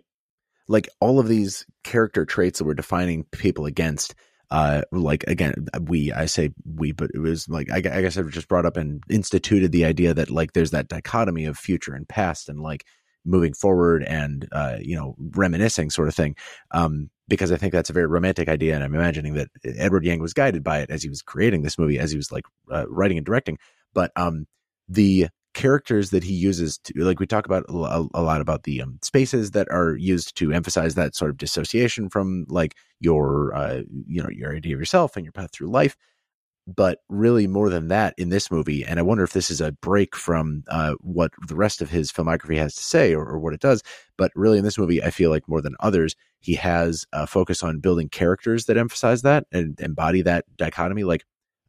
like all of these character traits that we're defining people against uh like again we i say we but it was like I, I, guess i've just brought up and instituted the idea that like there's that dichotomy of future and past and like moving forward and uh you know reminiscing sort of thing um because i think that's a very romantic idea and i'm imagining that edward yang was guided by it as he was creating this movie as he was like uh, writing and directing. But um the characters that he uses to like we talk about a, a lot about the um, spaces that are used to emphasize that sort of dissociation from like your uh, you know your idea of yourself and your path through life. But really more than that in this movie and i wonder if this is a break from uh, what the rest of his filmography has to say or, or, what it does. But really in this movie i feel like more than others he has a focus on building characters that emphasize that and embody that dichotomy. Like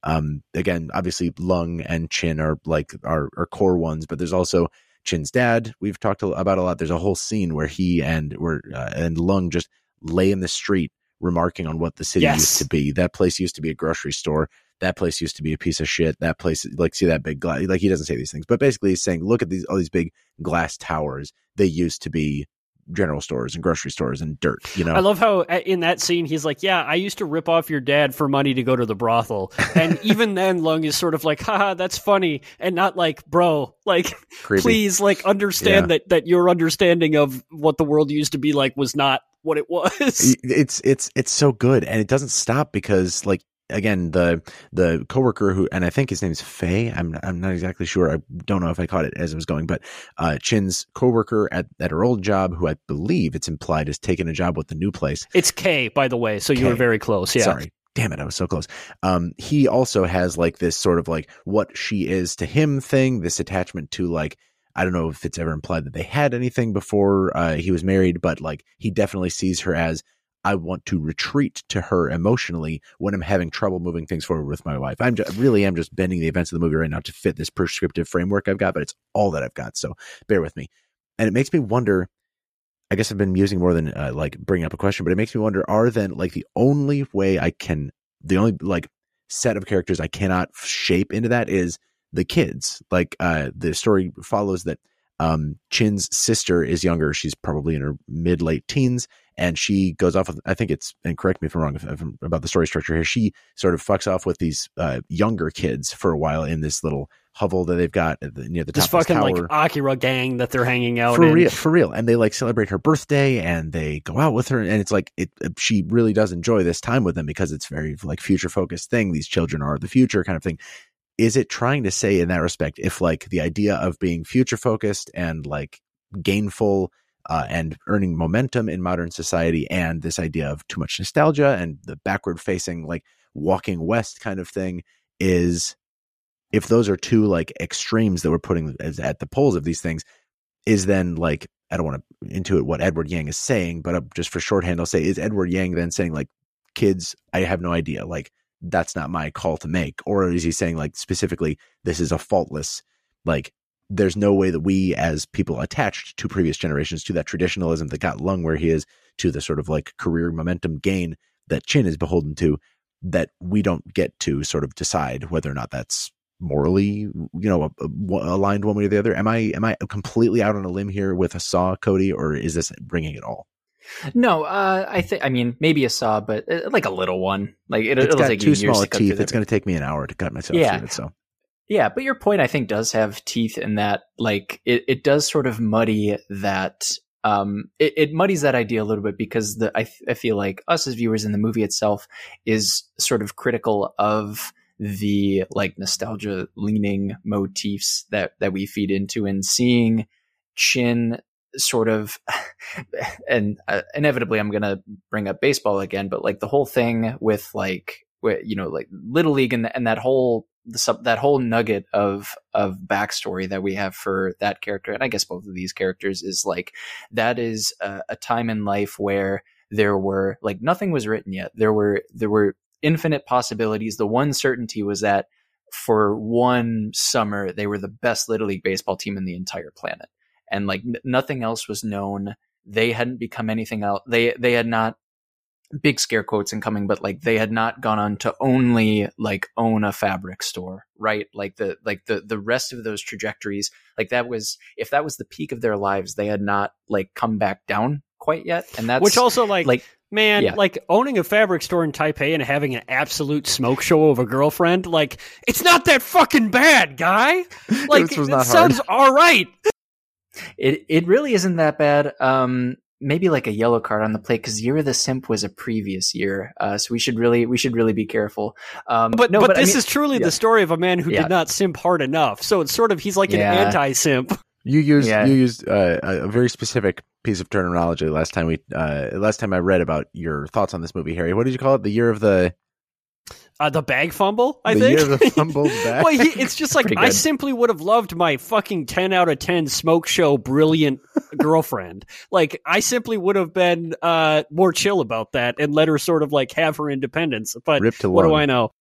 um, again obviously lung and chin are like our, our core ones but there's also chin's dad we've talked about a lot there's a whole scene where he and where uh, and lung just lay in the street remarking on what the city yes. used to be that place used to be a grocery store that place used to be a piece of shit. That place, like, see that big glass. Like, he doesn't say these things, but basically, he's saying, look at these all these big glass towers. They used to be general stores and grocery stores and dirt. You know, I love how uh, in that scene he's like, "Yeah, I used to rip off your dad for money to go to the brothel," [laughs] and even then, Lung is sort of like, "Haha, that's funny," and not like, "Bro, like, Creepy. please, like, understand yeah. that that your understanding of what the world used to be like was not." what it [laughs] was it's it's it's so good and it doesn't stop because like again the the coworker who and I think his name is Faye. I'm I'm not exactly sure. I don't know if I caught it as it was going, but uh, Chin's coworker at at her old job, who I believe it's implied is taking a job with the new place. It's K, by the way. So K. you were very close. Yeah. Sorry. Damn it, I was so close. Um, he also has like this sort of like what she is to him thing, this attachment to like I don't know if it's ever implied that they had anything before uh, he was married, but like he definitely sees her as I want to retreat to her emotionally when I'm having trouble moving things forward with my wife. I'm just, really am just bending the events of the movie right now to fit this prescriptive framework I've got, but it's all that I've got. So bear with me. And it makes me wonder. I guess I've been musing more than uh, like bringing up a question, but it makes me wonder: Are then like the only way I can, the only like set of characters I cannot shape into that is the kids. Like uh, the story follows that um, Chin's sister is younger; she's probably in her mid late teens, and she goes off with i think it's and correct me if i'm wrong if, if I'm about the story structure here she sort of fucks off with these uh, younger kids for a while in this little hovel that they've got the, near the top. this top fucking like akira gang that they're hanging out for in. real for real and they like celebrate her birthday and they go out with her and it's like it she really does enjoy this time with them because it's very like future focused thing these children are the future kind of thing is it trying to say in that respect if like the idea of being future focused and like gainful uh, and earning momentum in modern society and this idea of too much nostalgia and the backward facing like walking west kind of thing is if those are two like extremes that we're putting as, at the poles of these things is then like i don't want to intuit what edward yang is saying but uh, just for shorthand i'll say is edward yang then saying like kids i have no idea like that's not my call to make or is he saying like specifically this is a faultless like there's no way that we as people attached to previous generations to that traditionalism that got lung where he is to the sort of like career momentum gain that chin is beholden to that we don't get to sort of decide whether or not that's morally you know aligned one way or the other am i am i completely out on a limb here with a saw cody or is this bringing it all no, uh, I think I mean maybe a saw, but uh, like a little one. Like it, it's will take too small teeth. It's going to take me an hour to cut myself yeah. it. So yeah, but your point I think does have teeth in that like it, it does sort of muddy that um it, it muddies that idea a little bit because the I, I feel like us as viewers in the movie itself is sort of critical of the like nostalgia leaning motifs that that we feed into and seeing Chin sort of [laughs] and uh, inevitably I'm going to bring up baseball again but like the whole thing with like you know like little league and, and that whole that whole nugget of of backstory that we have for that character, and I guess both of these characters is like that is a, a time in life where there were like nothing was written yet. There were there were infinite possibilities. The one certainty was that for one summer they were the best little league baseball team in the entire planet, and like n- nothing else was known. They hadn't become anything else. They they had not big scare quotes incoming, but like they had not gone on to only like own a fabric store, right? Like the like the the rest of those trajectories, like that was if that was the peak of their lives, they had not like come back down quite yet, and that's which also like like man, yeah. like owning a fabric store in Taipei and having an absolute smoke show of a girlfriend, like it's not that fucking bad, guy. [laughs] Like it sounds all right. It it really isn't that bad. Um, maybe like a yellow card on the plate because Year of the Simp was a previous year, uh, so we should really we should really be careful. Um, but no, but, but this I mean, is truly yeah. the story of a man who yeah. did not simp hard enough. So it's sort of he's like yeah. an anti-simp. [laughs] You used you used uh, a very specific piece of terminology last time we uh, last time I read about your thoughts on this movie, Harry. What did you call it? The year of the Uh, the bag fumble, I the think. year of the [laughs] fumbled bag. well, he, it's just like I simply would have loved my fucking ten out of ten smoke show brilliant [laughs] girlfriend. Like I simply would have been uh, more chill about that and let her sort of like have her independence. But Rip to what do. I know?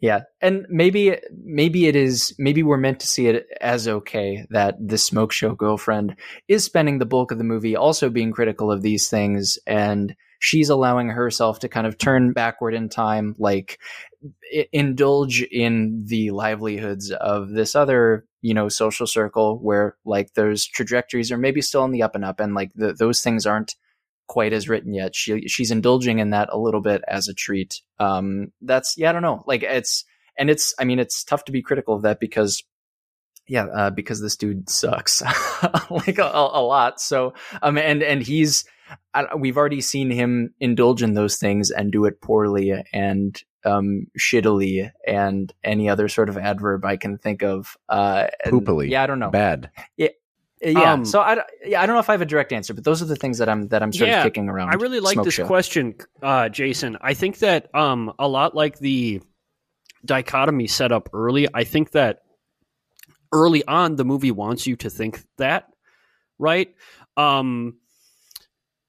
Yeah, and maybe maybe it is maybe we're meant to see it as okay that the smoke show girlfriend is spending the bulk of the movie also being critical of these things and she's allowing herself to kind of turn backward in time like i- indulge in the livelihoods of this other you know social circle where like those trajectories are maybe still on the up and up and like the, those things aren't quite as written yet. She she's indulging in that a little bit as a treat. Um, that's yeah, I don't know. Like it's and it's I mean it's tough to be critical of that because yeah, uh, because this dude sucks [laughs] like a, a, lot. So um, and and he's I, we've already seen him indulge in those things and do it poorly and um shittily and any other sort of adverb I can think of. Uh, and- Poopily. Yeah, I don't know. Bad. Yeah. Um, so I, don't- yeah, I don't know if I have a direct answer, but those are the things that I'm that I'm sort Yeah, of kicking around. I really like Smoke this show. question, uh, Jason. I think that um, a lot like the dichotomy set up early. I think that early on the movie wants you to think that, right? Um,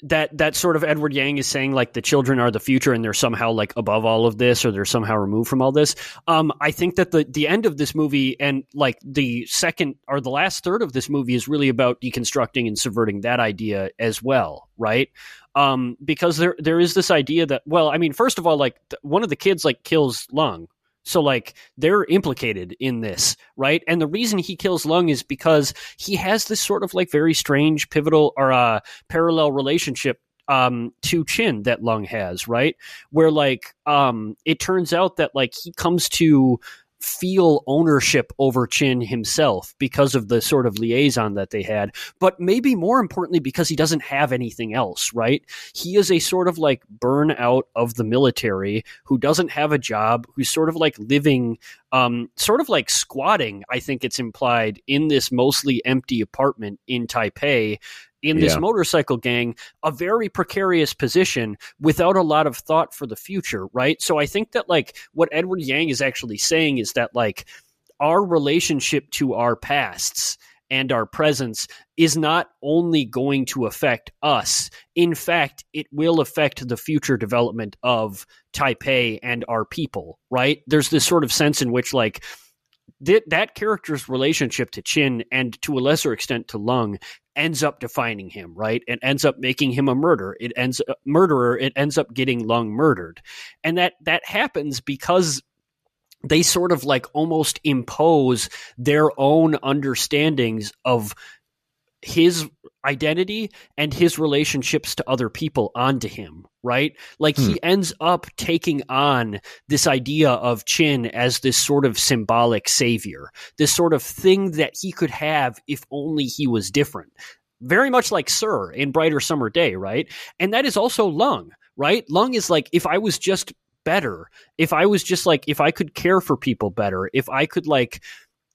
that that sort of Edward Yang is saying like the children are the future and they're somehow like above all of this or they're somehow removed from all this. Um, I think that the the end of this movie and like the second or the last third of this movie is really about deconstructing and subverting that idea as well, right? Um, because there there is this idea that well, I mean, first of all, like one of the kids like kills Lung. So like they're implicated in this, right? And the reason he kills Lung is because he has this sort of like very strange pivotal or uh parallel relationship um to Chin that Lung has, right? Where like um it turns out that like he comes to feel ownership over Chin himself because of the sort of liaison that they had, but maybe more importantly because he doesn't have anything else, right? He is a sort of like burnout of the military who doesn't have a job, who's sort of like living um sort of like squatting, I think it's implied in this mostly empty apartment in Taipei in this Yeah. motorcycle gang a very precarious position without a lot of thought for the future, right? So I think that like what Edward Yang is actually saying is that like our relationship to our pasts and our presence is not only going to affect us. In fact, it will affect the future development of Taipei and our people, right? There's this sort of sense in which like th- that character's relationship to Chin and to a lesser extent to Lung ends up defining him, right? It ends up making him a murderer. It ends uh, murderer. It ends up getting Lung murdered, and that that happens because they sort of like almost impose their own understandings of his identity and his relationships to other people onto him, right? Like he hmm. ends up taking on this idea of Chin as this sort of symbolic savior, this sort of thing that he could have if only he was different. Very much like Sir in Brighter Summer Day, right? And that is also Lung, right? Lung is like, if I was just better, if I was just like, if I could care for people better, if I could like,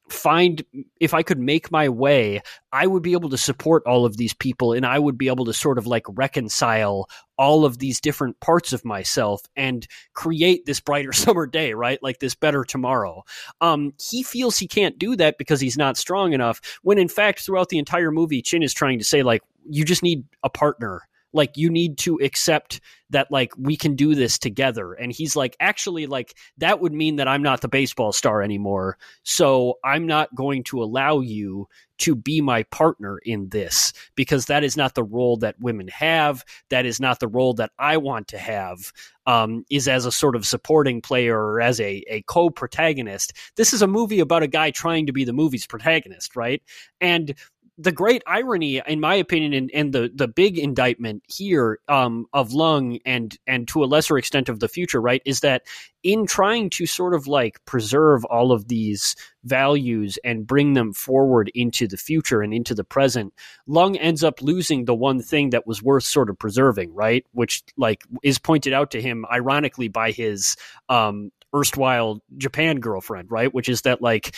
find if I could make my way, I would be able to support all of these people and I would be able to sort of like reconcile all of these different parts of myself and create this brighter [laughs] summer day, right? Like this better tomorrow. Um, he feels he can't do that because he's not strong enough, when in fact, throughout the entire movie, Chin is trying to say, like, you just need a partner. Like, you need to accept that, like, we can do this together. And he's like, actually, like, that would mean that I'm not the baseball star anymore. So I'm not going to allow you to be my partner in this because that is not the role that women have. That is not the role that I want to have. Um, is as a sort of supporting player or as a, a co protagonist. This is a movie about a guy trying to be the movie's protagonist, right? And the great irony, in my opinion, and, and the the big indictment here um, of Lung and and to a lesser extent of the future, right, is that in trying to sort of like preserve all of these values and bring them forward into the future and into the present, Lung ends up losing the one thing that was worth sort of preserving, right? Which like is pointed out to him ironically by his um erstwhile Japan girlfriend, right? Which is that like,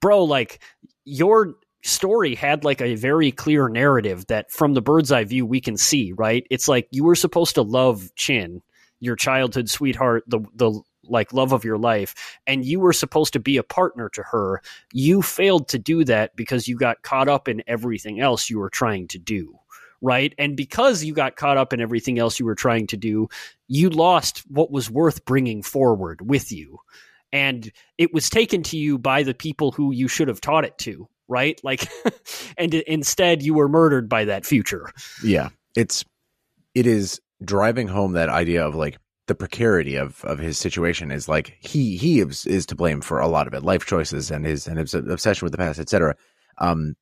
bro, like your story had like a very clear narrative that from the bird's eye view we can see, right? It's like you were supposed to love Chin, your childhood sweetheart, the the like love of your life and you were supposed to be a partner to her. You failed to do that because you got caught up in everything else you were trying to do right? And because you got caught up in everything else you were trying to do you lost what was worth bringing forward with you. And it was taken to you by the people who you should have taught it to right? Like [laughs] and instead you were murdered by that future. Yeah. It's it is driving home that idea of like the precarity of of his situation is like he he is, is to blame for a lot of it life choices and his and his obsession with the past etc um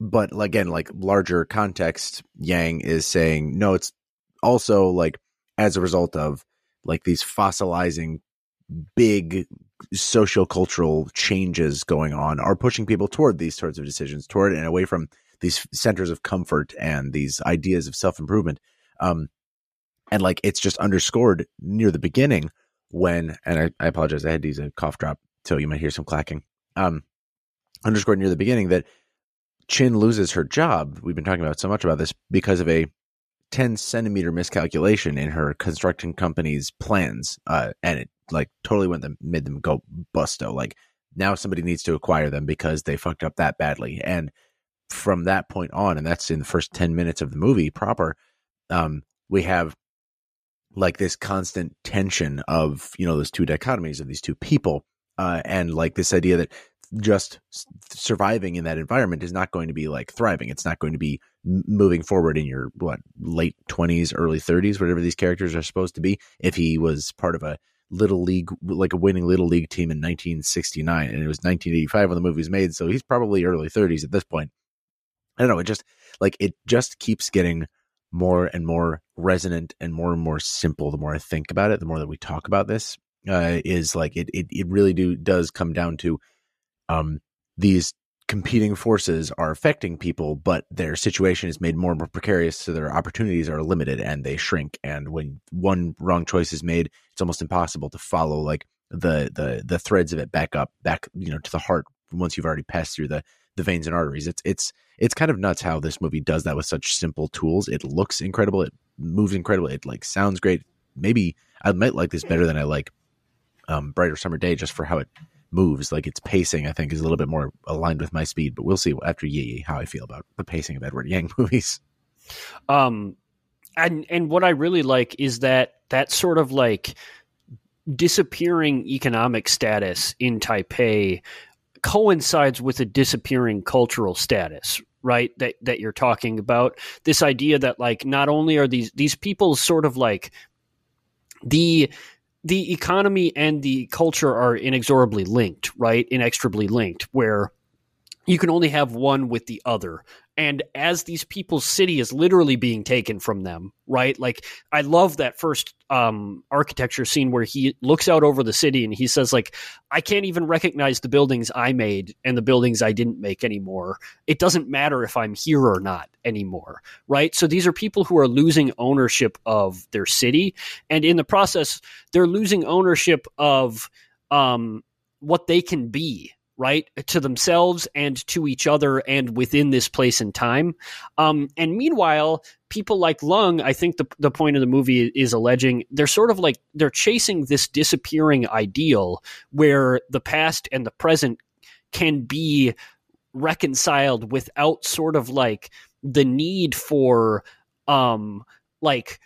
but again like larger context yang is saying no it's also like as a result of like these fossilizing big social cultural changes going on are pushing people toward these sorts of decisions toward and away from these centers of comfort and these ideas of self-improvement um and like it's just underscored near the beginning when and I, I apologize i had to use a cough drop so you might hear some clacking um underscored near the beginning that chin loses her job. We've been talking about so much about this because of a 10 centimeter miscalculation in her construction company's plans uh, and it like totally went them made them go busto like now somebody needs to acquire them because they fucked up that badly and from that point on and that's in the first 10 minutes of the movie proper um, we have like this constant tension of you know those two dichotomies of these two people uh, and like this idea that just surviving in that environment is not going to be like thriving. It's not going to be moving forward in your what late twenties, early thirties, whatever these characters are supposed to be. If he was part of a little league, like a winning little league team in 1969, and it was 1985 when the movie was made, so he's probably early 30s at this point. I don't know. It just like it just keeps getting more and more resonant and more and more simple. The more I think about it, the more that we talk about this, uh, is like it. It it really do does come down to um, these competing forces are affecting people, but their situation is made more and more precarious, so their opportunities are limited and they shrink. And when one wrong choice is made, it's almost impossible to follow like the the the threads of it back up, back you know to the heart once you've already passed through the the veins and arteries. It's it's it's kind of nuts how this movie does that with such simple tools. It looks incredible, it moves incredible, it like sounds great. Maybe I might like this better than I like um, Brighter Summer Day just for how it moves. Like its pacing, I think, is a little bit more aligned with my speed. But we'll see after Yi how I feel about the pacing of Edward Yang [laughs] movies. Um, and and what I really like is that that sort of like disappearing economic status in Taipei coincides with a disappearing cultural status right that that you're talking about this idea that like not only are these these people sort of like the the economy and the culture are inexorably linked, right? Inextricably linked, where you can only have one with the other. And as these people's city is literally being taken from them right? Like i love that first um, architecture scene where he looks out over the city and he says like i can't even recognize the buildings i made and the buildings i didn't make anymore. It doesn't matter if i'm here or not anymore right? So these are people who are losing ownership of their city. And in the process they're losing ownership of um, what they can be right to themselves and to each other and within this place and time. Um, and meanwhile people like lung i think the, the point of the movie is alleging they're sort of like they're chasing this disappearing ideal where the past and the present can be reconciled without sort of like the need for um like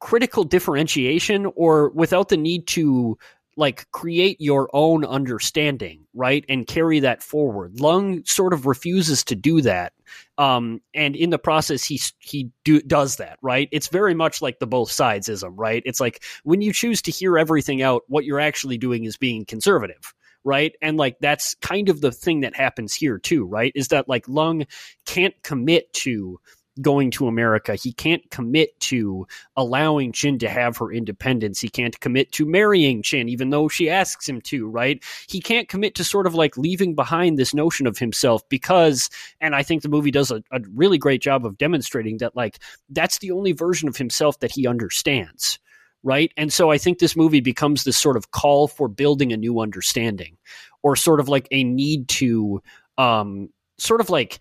critical differentiation or without the need to like create your own understanding, right, and carry that forward. Lung sort of refuses to do that, um, and in the process, he he do, does that, right? It's very much like the both sidesism, right? It's like when you choose to hear everything out, what you're actually doing is being conservative right? And like that's kind of the thing that happens here too, right? Is that like Lung can't commit to going to America. He can't commit to allowing Chin to have her independence. He can't commit to marrying Chin, even though she asks him to, right? He can't commit to sort of like leaving behind this notion of himself because, and I think the movie does a, a really great job of demonstrating that, like, that's the only version of himself that he understands. Right. And so I think this movie becomes this sort of call for building a new understanding or sort of like a need to, um, sort of like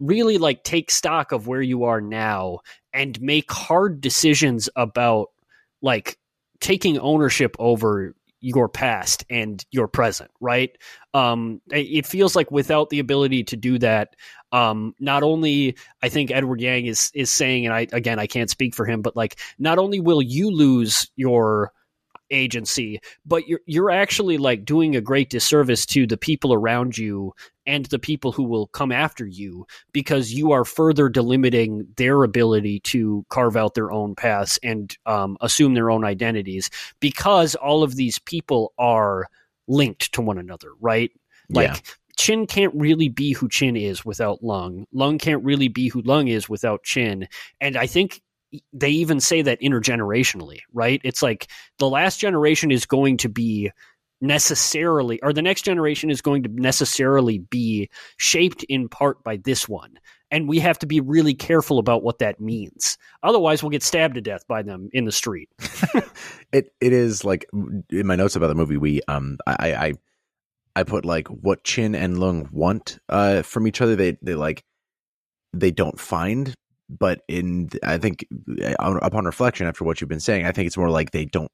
really like take stock of where you are now and make hard decisions about like taking ownership over your past and your present, right? Um, it feels like without the ability to do that, um, not only I think Edward Yang is is saying, and I again I can't speak for him, but like not only will you lose your agency, but you're you're actually like doing a great disservice to the people around you and the people who will come after you because you are further delimiting their ability to carve out their own paths and um, assume their own identities because all of these people are linked to one another, right? Like. Yeah. Chin can't really be who Chin is without Lung. Lung can't really be who Lung is without Chin. And I think they even say that intergenerationally, right? It's like the last generation is going to be necessarily, or the next generation is going to necessarily be shaped in part by this one. And we have to be really careful about what that means. Otherwise, we'll get stabbed to death by them in the street. [laughs] it it is like in my notes about the movie. We um I I I put like what Chin and Lung want uh from each other. They they like they don't find but in I think uh, upon reflection after what you've been saying, I think it's more like they don't.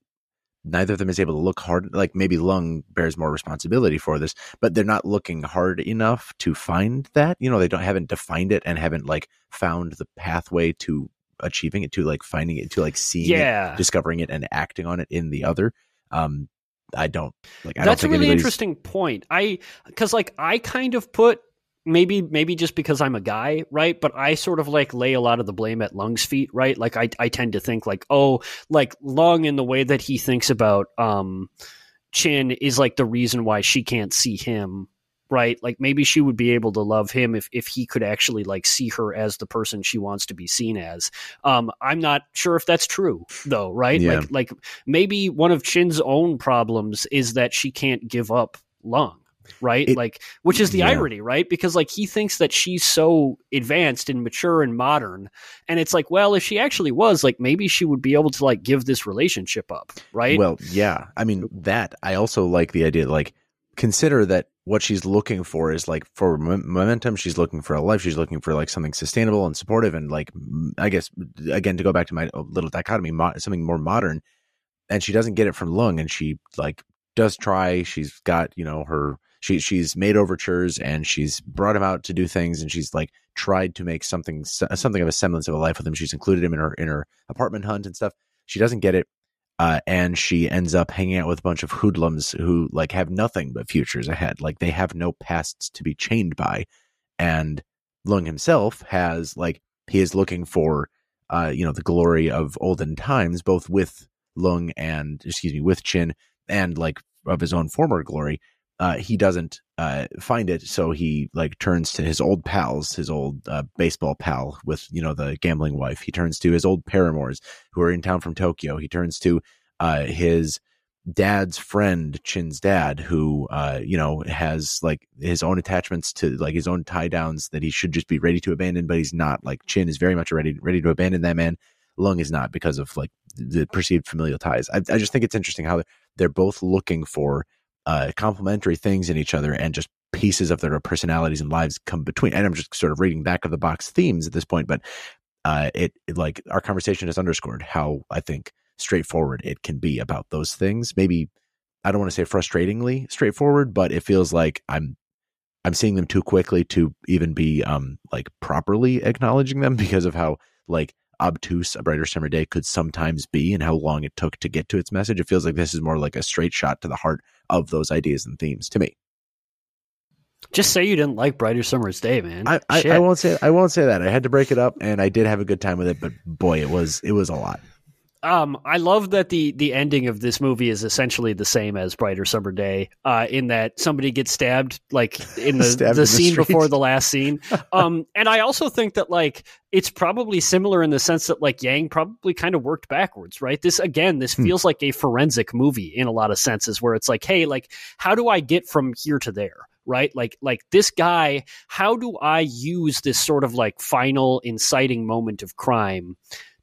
Neither of them is able to look hard. Like maybe Lung bears more responsibility for this, but they're not looking hard enough to find that. You know, they don't haven't defined it and haven't like found the pathway to achieving it, to like finding it, to like seeing yeah. it, discovering it, and acting on it in the other. Um, I don't like. I That's don't a really interesting point. I because like I kind of put maybe maybe just because I'm a guy, right? But I sort of like lay a lot of the blame at Lung's feet, right? Like I I tend to think like, oh, like Lung in the way that he thinks about um Chin is like the reason why she can't see him, right? Like maybe she would be able to love him if if he could actually like see her as the person she wants to be seen as. Um I'm not sure if that's true though, right? Yeah. Like like maybe one of Chin's own problems is that she can't give up Lung right? It, like which is the yeah. irony right? Because like he thinks that she's so advanced and mature and modern and it's like well if she actually was like maybe she would be able to like give this relationship up right? Well yeah. I mean that i also like the idea like consider that what she's looking for is like for momentum she's looking for a life she's looking for like something sustainable and supportive and like i guess again to go back to my little dichotomy something more modern and she doesn't get it from lung and she like does try she's got you know her she she's made overtures and she's brought him out to do things and she's like tried to make something something of a semblance of a life with him. She's included him in her in her apartment hunt and stuff. She doesn't get it. Uh, and she ends up hanging out with a bunch of hoodlums who like have nothing but futures ahead. Like they have no pasts to be chained by. And Lung himself has like he is looking for uh, you know, the glory of olden times, both with Lung and excuse me, with Chin and like of his own former glory uh, he doesn't uh, find it, so he like turns to his old pals, his old uh, baseball pal with you know the gambling wife. He turns to his old paramours who are in town from Tokyo. He turns to uh, his dad's friend, Chin's dad, who uh, you know has like his own attachments to like his own tie downs that he should just be ready to abandon, but he's not. Like Chin is very much ready ready to abandon that man. Lung is not because of like the perceived familial ties. I, I just think it's interesting how they're both looking for uh, complementary things in each other and just pieces of their personalities and lives come between. And I'm just sort of reading back of the box themes at this point, but uh, it, it like our conversation has underscored how I think straightforward it can be about those things. Maybe I don't want to say frustratingly straightforward, but it feels like I'm I'm seeing them too quickly to even be um like properly acknowledging them [laughs] because of how like obtuse a brighter summer day could sometimes be and how long it took to get to its message. It feels like this is more like a straight shot to the heart of those ideas and themes to me. Just say you didn't like Brighter Summer's Day, man. I, I, I, won't say I won't say that. I had to break it up, and I did have a good time with it. But boy, it was it was a lot. Um, I love that the the ending of this movie is essentially the same as Brighter Summer Day, uh, in that somebody gets stabbed like in [laughs] the the in scene the before the last scene. [laughs] Um, and I also think that like it's probably similar in the sense that like Yang probably kind of worked backwards, right? This again, this hmm. feels like a forensic movie in a lot of senses, where it's like, hey, like how do I get from here to there? right like like this guy how do i use this sort of like final inciting moment of crime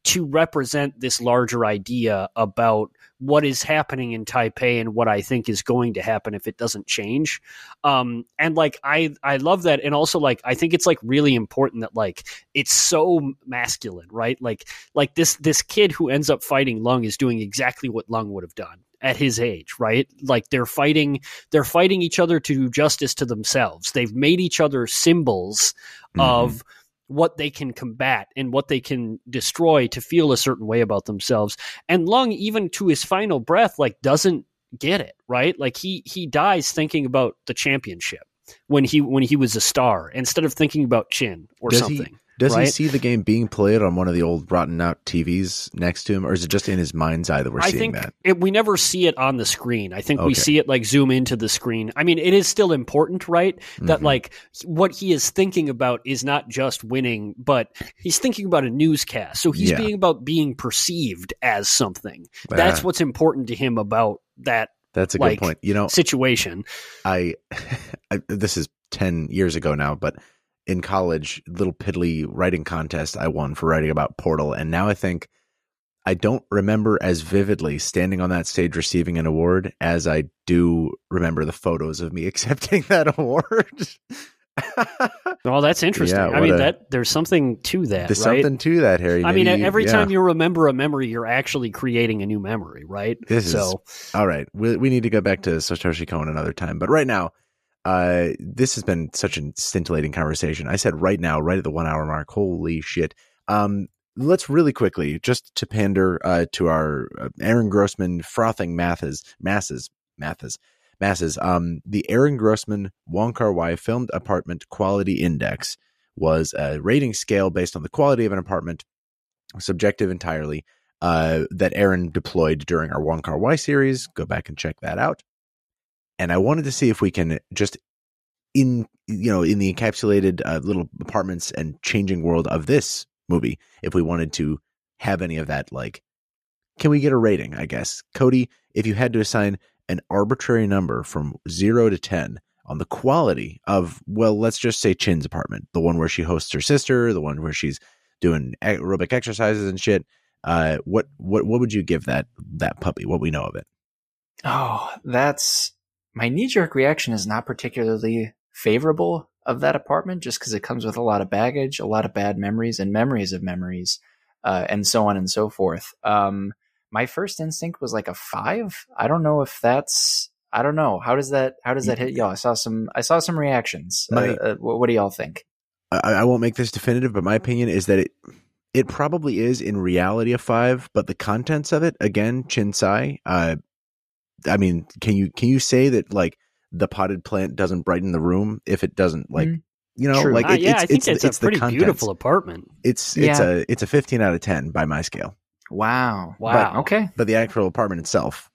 to represent this larger idea about what is happening in Taipei and what I think is going to happen if it doesn't change. Um, and like I I love that, and also like I think it's like really important that like it's so masculine, right? Like like this this kid who ends up fighting Lung is doing exactly what Lung would have done at his age, right? Like they're fighting they're fighting each other to do justice to themselves. They've made each other symbols Mhm. of what they can combat and what they can destroy to feel a certain way about themselves. And Lung, even to his final breath, like doesn't get it, right? Like he he dies thinking about the championship when he when he was a star instead of thinking about Chin or Does something. Does he see the game being played on one of the old rotten out TVs next to him, or is it just in his mind's eye that we're I seeing think that? it, we never see it on the screen. I think we see it like zoom into the screen. I mean, it is still important, right? That Mhm. like what he is thinking about is not just winning, but he's thinking about a newscast. So he's Yeah. being about being perceived as something. That's Ah, what's important to him about that that's a like, good point. You know, situation. I, [laughs] I this is 10 years ago now, but in college, little piddly writing contest I won for writing about Portal. And now I think I don't remember as vividly standing on that stage receiving an award as I do remember the photos of me [laughs] accepting that award. [laughs] Oh, that's interesting. Yeah, I mean, a- that there's something to that, There's right? something to that, Harry. I mean, every yeah. time you remember a memory, you're actually creating a new memory, right? This is- so All right, we we need to go back to Satoshi Kon another time. But right now, uh, this has been such a scintillating conversation. I said right now, right at the one hour mark. Holy shit! Um, let's really quickly, just to pander uh, to our uh, Aaron Grossman frothing masses, masses, masses, masses. Um, the Aaron Grossman Wong Kar Wai filmed apartment quality index was a rating scale based on the quality of an apartment, subjective entirely uh, that Aaron deployed during our Wong Kar Wai series. Go back and check that out. And I wanted to see if we can just in you know in the encapsulated uh, little apartments and changing world of this movie, if we wanted to have any of that, like, can we get a rating? I guess Cody, if you had to assign an arbitrary number from zero to ten on the quality of, well, let's just say Chin's apartment, the one where she hosts her sister, the one where she's doing aerobic exercises and shit uh what what what would you give that that puppy what we know of it Oh, that's my knee jerk reaction is not particularly favorable of that apartment just because it comes with a lot of baggage, a lot of bad memories and memories of memories, uh, and so on and so forth. Um, my first instinct was like a five. I don't know if that's. I don't know. How does that? How does that hit y'all? I saw some. I saw some reactions. Uh, My- uh, what, what do y'all think? I, I won't make this definitive but my opinion is that it it probably is in reality a five but the contents of it again chinsai uh i mean can you can you say that like the potted plant doesn't brighten the room if it doesn't like Mm. you know True. like Uh, yeah, it's, I think it's, it's, it's a the pretty contents. beautiful apartment. it's it's Yeah. a it's a 15 out of 10 by my scale Wow. Wow. But, okay. but the actual apartment itself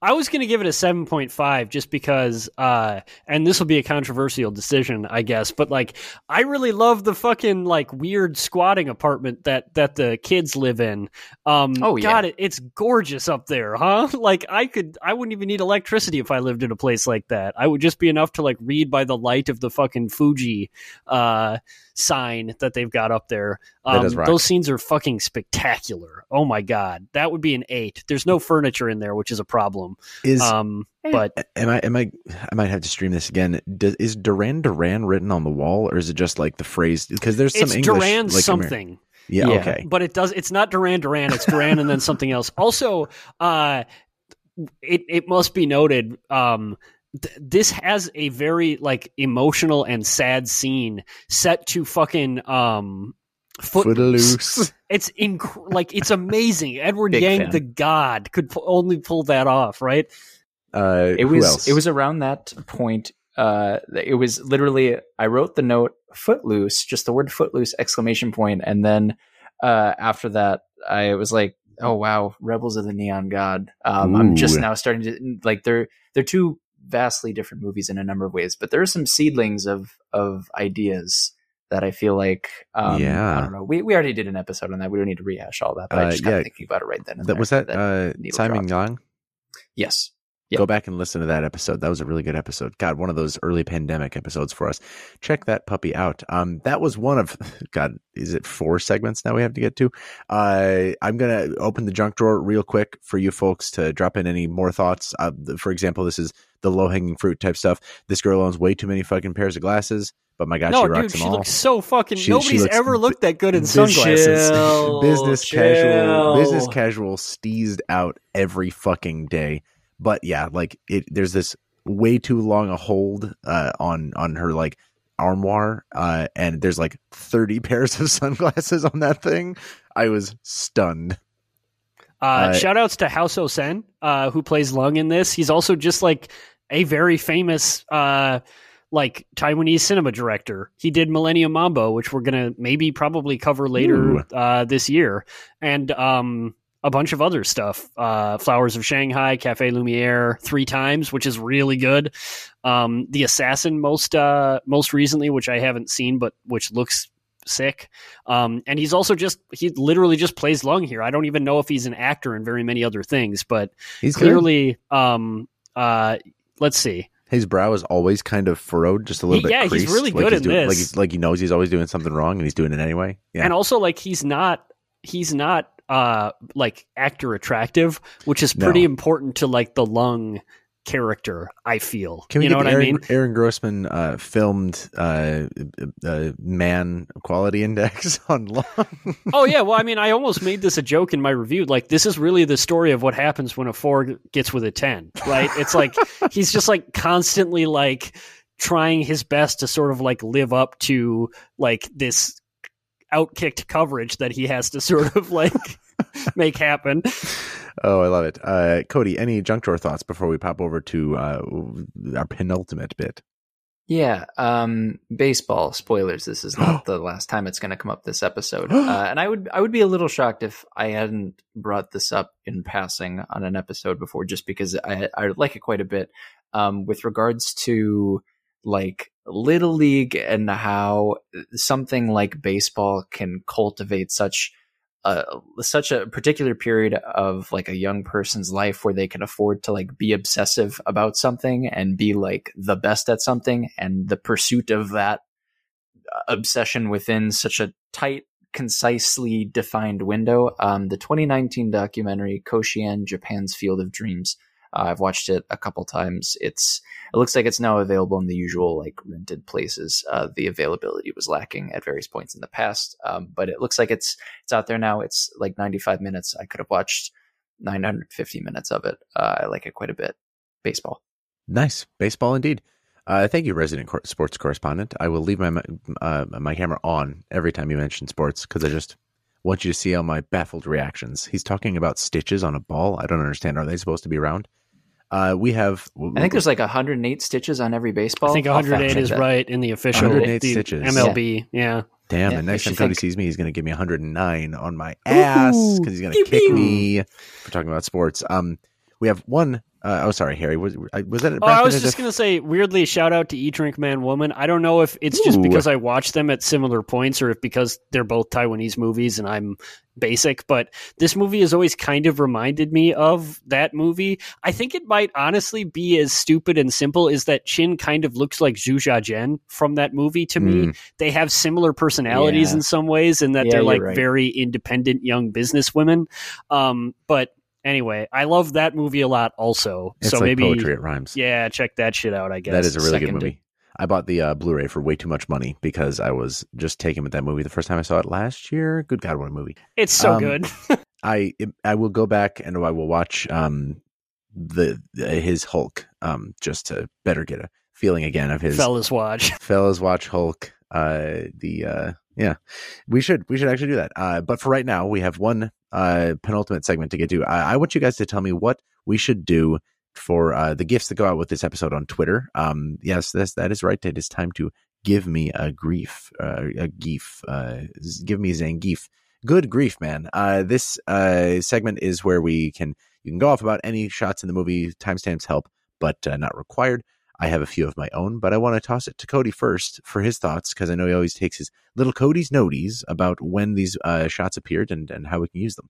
I was going to give it a 7.5 just because, uh, and this will be a controversial decision, I guess, but like, I really love the fucking like weird squatting apartment that, that the kids live in. Um, Oh, yeah. God, it, it's gorgeous up there, huh? [laughs] Like, I could, I wouldn't even need electricity if I lived in a place like that. I would just be enough to like read by the light of the fucking Fuji, uh, sign that they've got up there. Um, those scenes are fucking spectacular. Oh my God. That would be an eight. There's no furniture in there, which is a problem. Is Um, but Am I? Am I? I might have to stream this again. Does, is Duran Duran written on the wall, or is it just like the phrase? Because there's some it's English, Duran like, Amer- something, yeah, Yeah. Okay. but it does. It's not Duran Duran. It's Duran and then something else. [laughs] Also, uh, it it must be noted. Um, th- this has a very like emotional and sad scene set to fucking um. Footloose. Footloose. It's inc- like it's amazing. Edward Big Yang, fan. the god, could pu- only pull that off, right? Uh, it was else? it was around that point uh it was literally i wrote the note footloose just the word footloose exclamation point and then uh after that i was like oh wow rebels of the neon god um i'm just now starting to like they're they're two vastly different movies in a number of ways but there are some seedlings of of ideas that i feel like um Yeah. i don't know we, we already did an episode on that we don't need to rehash all that but Uh, i just got yeah. thinking about it right then that was that, that uh, Simon. Yang. yes Yep. Go back and listen to that episode. That was a really good episode. God, one of those early pandemic episodes for us. Check that puppy out. Um, that was one of [laughs] God. Is it four segments now we have to get to? Uh, I'm gonna open the junk drawer real quick for you folks to drop in any more thoughts. Uh, for example, this is the low hanging fruit type stuff. This girl owns way too many fucking pairs of glasses. But my God, no, she rocks dude, them she all. looks so fucking. She- she nobody's looks ever looked that good in sunglasses. [laughs] Chill, business casual business casual steezed out every fucking day but yeah like it there's this way too long a hold uh on on her like armoire uh and there's like 30 [laughs] pairs of sunglasses on that thing i was stunned Uh, Uh, shout outs to Hou Hsiao-hsien, uh, who plays Lung in this. He's also just like a very famous, uh, like Taiwanese cinema director. He did Millennium Mambo, which we're gonna maybe probably cover later uh, this year, and um, a bunch of other stuff. Uh, Flowers of Shanghai, Cafe Lumiere, three times, which is really good. Um, the Assassin, most uh, most recently, which I haven't seen, but which looks sick. Um, and he's also just he literally just plays Lung here. I don't even know if he's an actor in very many other things, but he's clearly, um, uh, let's see. His brow is always kind of furrowed just a little bit yeah, he's creased, really like good he's in doing, like this. he's like he knows he's always doing something wrong and he's doing it anyway yeah And also, like he's not he's not uh like actor attractive, which is pretty No. important to like the Lung character. I feel. Can we you get know what Aaron, I mean? Aaron Grossman uh, filmed uh, uh, man quality index [laughs] on Lung. oh yeah, well, I mean, I almost made this a joke in my review. Like, this is really the story of what happens when a four gets with a ten, right? It's like [laughs] he's just like constantly like trying his best to sort of like live up to like this outkicked coverage that he has to sort of like [laughs] make happen. oh, I love it. Uh, Cody, any junk drawer thoughts before we pop over to uh, our penultimate bit? Yeah, um, baseball spoilers. This is not [gasps] the last time it's going to come up this episode, [gasps] uh, and I would I would be a little shocked if I hadn't brought this up in passing on an episode before, just because I I like it quite a bit. Um, with regards to like little league and how something like baseball can cultivate such uh, such a particular period of like a young person's life where they can afford to like be obsessive about something and be like the best at something and the pursuit of that uh, obsession within such a tight concisely defined window. Um, the 2019 documentary koshien japan's field of dreams uh, i've watched it a couple times it's it looks like it's now available in the usual like rented places uh, the availability was lacking at various points in the past um, but it looks like it's it's out there now. It's like 95 minutes. I could have watched 950 minutes of it. Uh, I like it quite a bit. Baseball. Nice baseball indeed. Uh, thank you, resident cor- sports correspondent. I will leave my uh, my camera on every time you mention sports because I just want you to see all my baffled reactions. He's talking about stitches on a ball. I don't understand. Are they supposed to be round? Uh, we have. I think there's like 108 stitches on every baseball. I think 108 is that. right in the official 108 the stitches. MLB. Yeah. Damn, Yeah, and next time should Cody think- sees me, he's going to give me 109 on my ass because he's going to kick pew. me for talking about sports. Um, we have one. Uh, oh, sorry, Harry. Was was that? Oh, I was just gonna say, weirdly, shout out to Eat Drink Man Woman. I don't know if it's just because I watch them at similar points, or if because they're both Taiwanese movies and I'm basic. But this movie has always kind of reminded me of that movie. I think it might honestly be as stupid and simple as that Chin kind of looks like Zhu Jiajian from that movie to me. Mm. They have similar personalities Yeah. in some ways, and that Yeah, they're like right. very independent young business women. Um, but anyway, I love that movie a lot. Also, It's so like maybe poetry. It rhymes. yeah, check that shit out. I guess that is a really good movie. I bought the uh, Blu-ray for way too much money because I was just taken with that movie the first time I saw it last year. Good God, what a movie! It's so Um, good. [laughs] I I will go back and I will watch um the, the his Hulk um just to better get a feeling again of his Fellas watch. [laughs] fellas watch Hulk. Uh, the uh, yeah, we should we should actually do that. Uh, but for right now, we have one uh penultimate segment to get to. I, I want you guys to tell me what we should do for uh the gifts that go out with this episode on Twitter. Um, yes, that's that is right. It is time to give me a grief, uh, a geef, uh, give me Zangief. Good grief, man. Uh, this uh segment is where we can you can go off about any shots in the movie. Timestamps help, but not required. I have a few of my own, but I want to toss it to Cody first for his thoughts because I know he always takes his little Cody's noties about when these uh, shots appeared and, and how we can use them.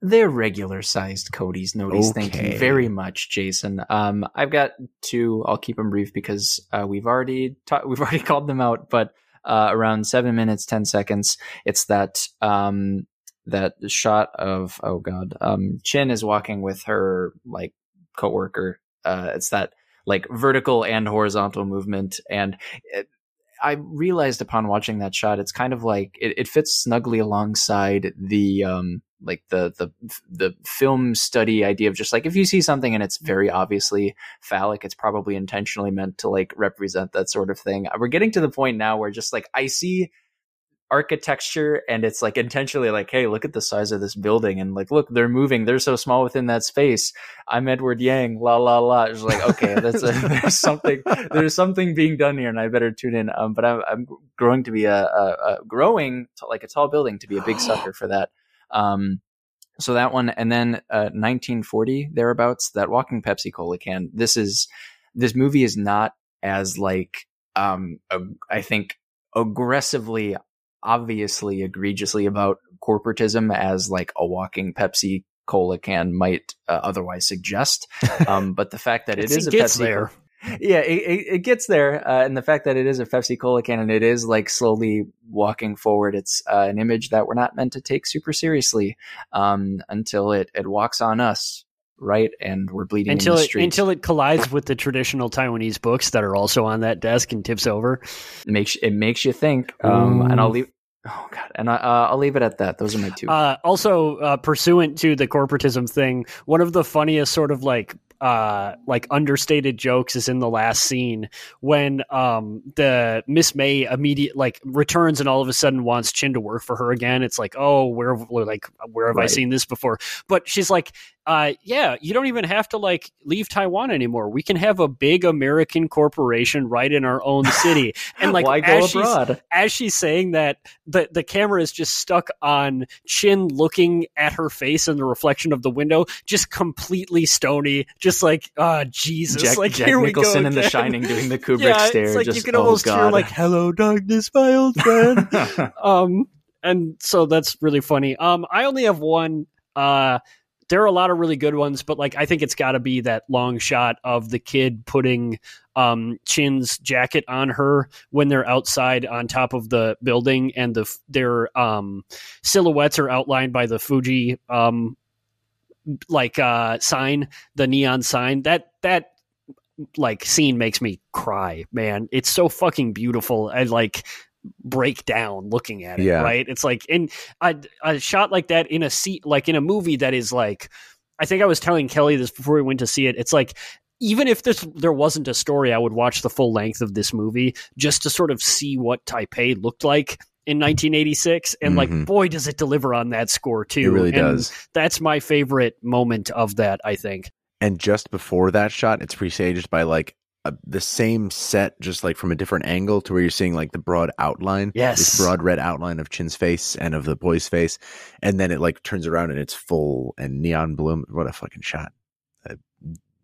They're regular sized Cody's noties. Thank you very much, Jason. Um, I've got two. I'll keep them brief because uh, we've already ta- [laughs] we've already called them out. But uh, around seven minutes ten seconds, it's that um, that shot of oh god, um, Chin is walking with her like coworker. Uh, it's that like vertical and horizontal movement, and it, I realized upon watching that shot, it's kind of like it, it fits snugly alongside the um like the the the film study idea of just like if you see something and it's very obviously phallic, it's probably intentionally meant to like represent that sort of thing. We're getting to the point now where just like I see architecture and it's like intentionally like hey look at the size of this building and like look they're moving they're so small within that space. I'm edward yang la la la. It's like okay that's a, [laughs] there's something there's something being done here and i better tune in. Um but i'm, I'm growing to be a, a, a growing to, like a tall building to be a big [gasps] sucker for that. Um so that one and then uh 1940 thereabouts that walking pepsi cola can this is this movie is not as like um ag- i think aggressively obviously egregiously about corporatism as like a walking Pepsi cola can might uh, otherwise suggest. [laughs] Um, but the fact that it It is a gets Pepsi there. yeah, it, it, it gets there, uh, and the fact that it is a Pepsi Cola can and it is like slowly walking forward, it's uh, an image that we're not meant to take super seriously um, until it it walks on us, right? And we're bleeding until in the it until it collides with the traditional Taiwanese books that are also on that desk and tips over. it makes it makes you think. Um, and I'll leave. Oh god, and I, uh, I'll leave it at that. Those are my two. Uh, also, uh, pursuant to the corporatism thing, one of the funniest sort of like uh like understated jokes is in the last scene when um the Miss May immediate like returns and all of a sudden wants Chin to work for her again. It's like, oh, where like where have I seen this before? But she's like, uh yeah, you don't even have to like leave Taiwan anymore. We can have a big American corporation right in our own [laughs] city. And like Why go as she's- abroad? as she's saying that, the the camera is just stuck on Chin looking at her face in the reflection of the window, just completely stony, just like, ah, Jesus, Jack, like Jack here Nicholson we go in The. Shining doing the [laughs] Kubrick yeah, stare. it's like just, you can oh, almost hear God. like, "Hello, darkness, my old friend." [laughs] um, and so that's really funny. Um, I only have one. Uh, there are a lot of really good ones, but like I think it's got to be that long shot of the kid putting um Chin's jacket on her when they're outside on top of the building, and the their um silhouettes are outlined by the Fuji um like uh sign, the neon sign. That that like scene makes me cry, man. It's so fucking beautiful. I like break down looking at it, Yeah. right? It's like in a, a shot like that in a seat like in a movie that is like I think I was telling Kelly this before we went to see it. It's like even if this there wasn't a story, I would watch the full length of this movie just to sort of see what Taipei looked like in 1986 and Mhm. like boy does it deliver on that score too. It really And does. That's my favorite moment of that, I think. And just before that shot, it's presaged by like a, the same set, just like from a different angle to where you're seeing like the broad outline. Yes. This broad red outline of Chin's face and of the boy's face. And then it like turns around and it's full and neon bloom. What a fucking shot. Uh,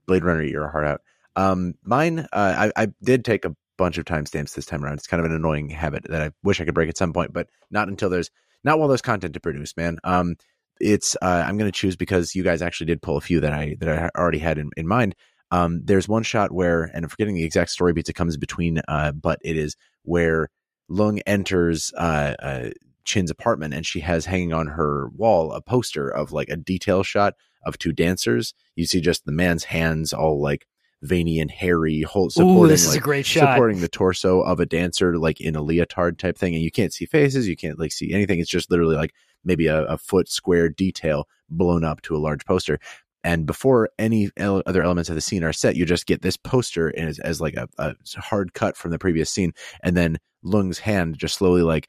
Blade Runner, eat your heart out. Um, mine, uh, I, I did take a bunch of timestamps this time around. It's kind of an annoying habit that I wish I could break at some point, but not until there's, not while there's content to produce, man. Um, it's uh, I'm going to choose because you guys actually did pull a few that I that I already had in, in mind. Um, there's one shot where, and I'm forgetting the exact story beats it comes between, uh, but it is where Lung enters uh, uh, Chin's apartment and she has hanging on her wall a poster of like a detail shot of two dancers. You see just the man's hands all like veiny and hairy, hold, supporting Ooh, this is like, a great shot. supporting the torso of a dancer like in a leotard type thing and you can't see faces you can't like see anything it's just literally like maybe a, a foot square detail blown up to a large poster and before any el- other elements of the scene are set you just get this poster as, as like a, a hard cut from the previous scene and then lung's hand just slowly like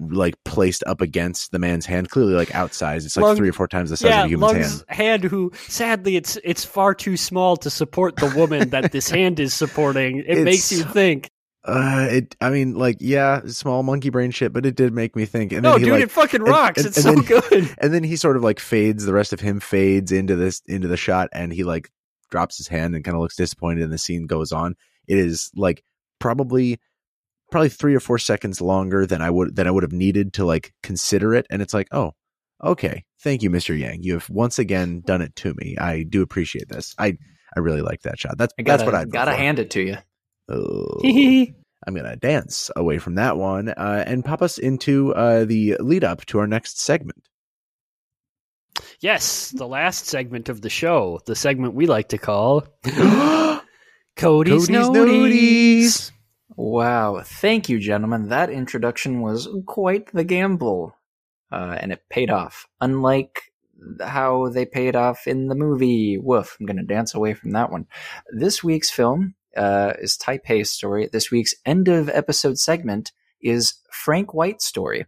like placed up against the man's hand clearly like outsized it's like Lung- three or four times the size yeah, of a human's Lung's hand hand. Who sadly it's it's far too small to support the woman that this [laughs] hand is supporting. It It's- makes you think. uh it i mean like yeah small monkey brain shit but it did make me think and No, then he dude, like it fucking and- rocks. and- it's and so then- good. [laughs] and then he sort of like fades the rest of him fades into this into the shot and he like drops his hand and kind of looks disappointed and the scene goes on it is like probably probably three or four seconds longer than i would than i would have needed to like consider it and it's like oh okay Thank you, Mr. Yang. You have once again [laughs] done it to me. I do appreciate this. I I really like that shot. That's I gotta, that's what I gotta hand it to you. Oh, [laughs] I'm gonna dance away from that one uh, and pop us into uh, the lead up to our next segment. Yes, the last segment of the show, the segment we like to call [gasps] [gasps] Cody's, Cody's Noties. Noties. Wow. Thank you, gentlemen. That introduction was quite the gamble. Uh, and it paid off. Unlike how they paid off in the movie. Woof. I'm going to dance away from that one. This week's film uh, is Taipei's story. This week's end of episode segment is Frank White's story.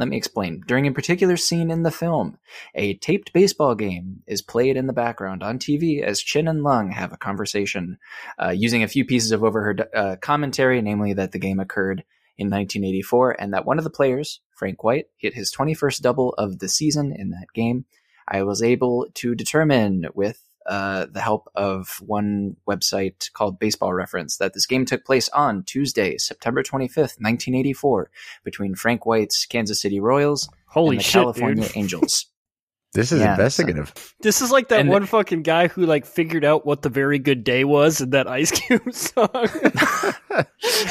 Let me explain. During a particular scene in the film, a taped baseball game is played in the background on TV as Chin and Lung have a conversation, uh, using a few pieces of overheard uh, commentary, namely that the game occurred in 1984 and that one of the players, Frank White, hit his 21st double of the season in that game. I was able to determine with uh, the help of one website called Baseball Reference that this game took place on Tuesday, September 25th, 1984, between Frank White's Kansas City Royals Holy and the shit, California dude. [laughs] Angels. This is Yeah, investigative. This is like that And- one fucking guy who like figured out what the very good day was in that Ice Cube [laughs] song. [laughs]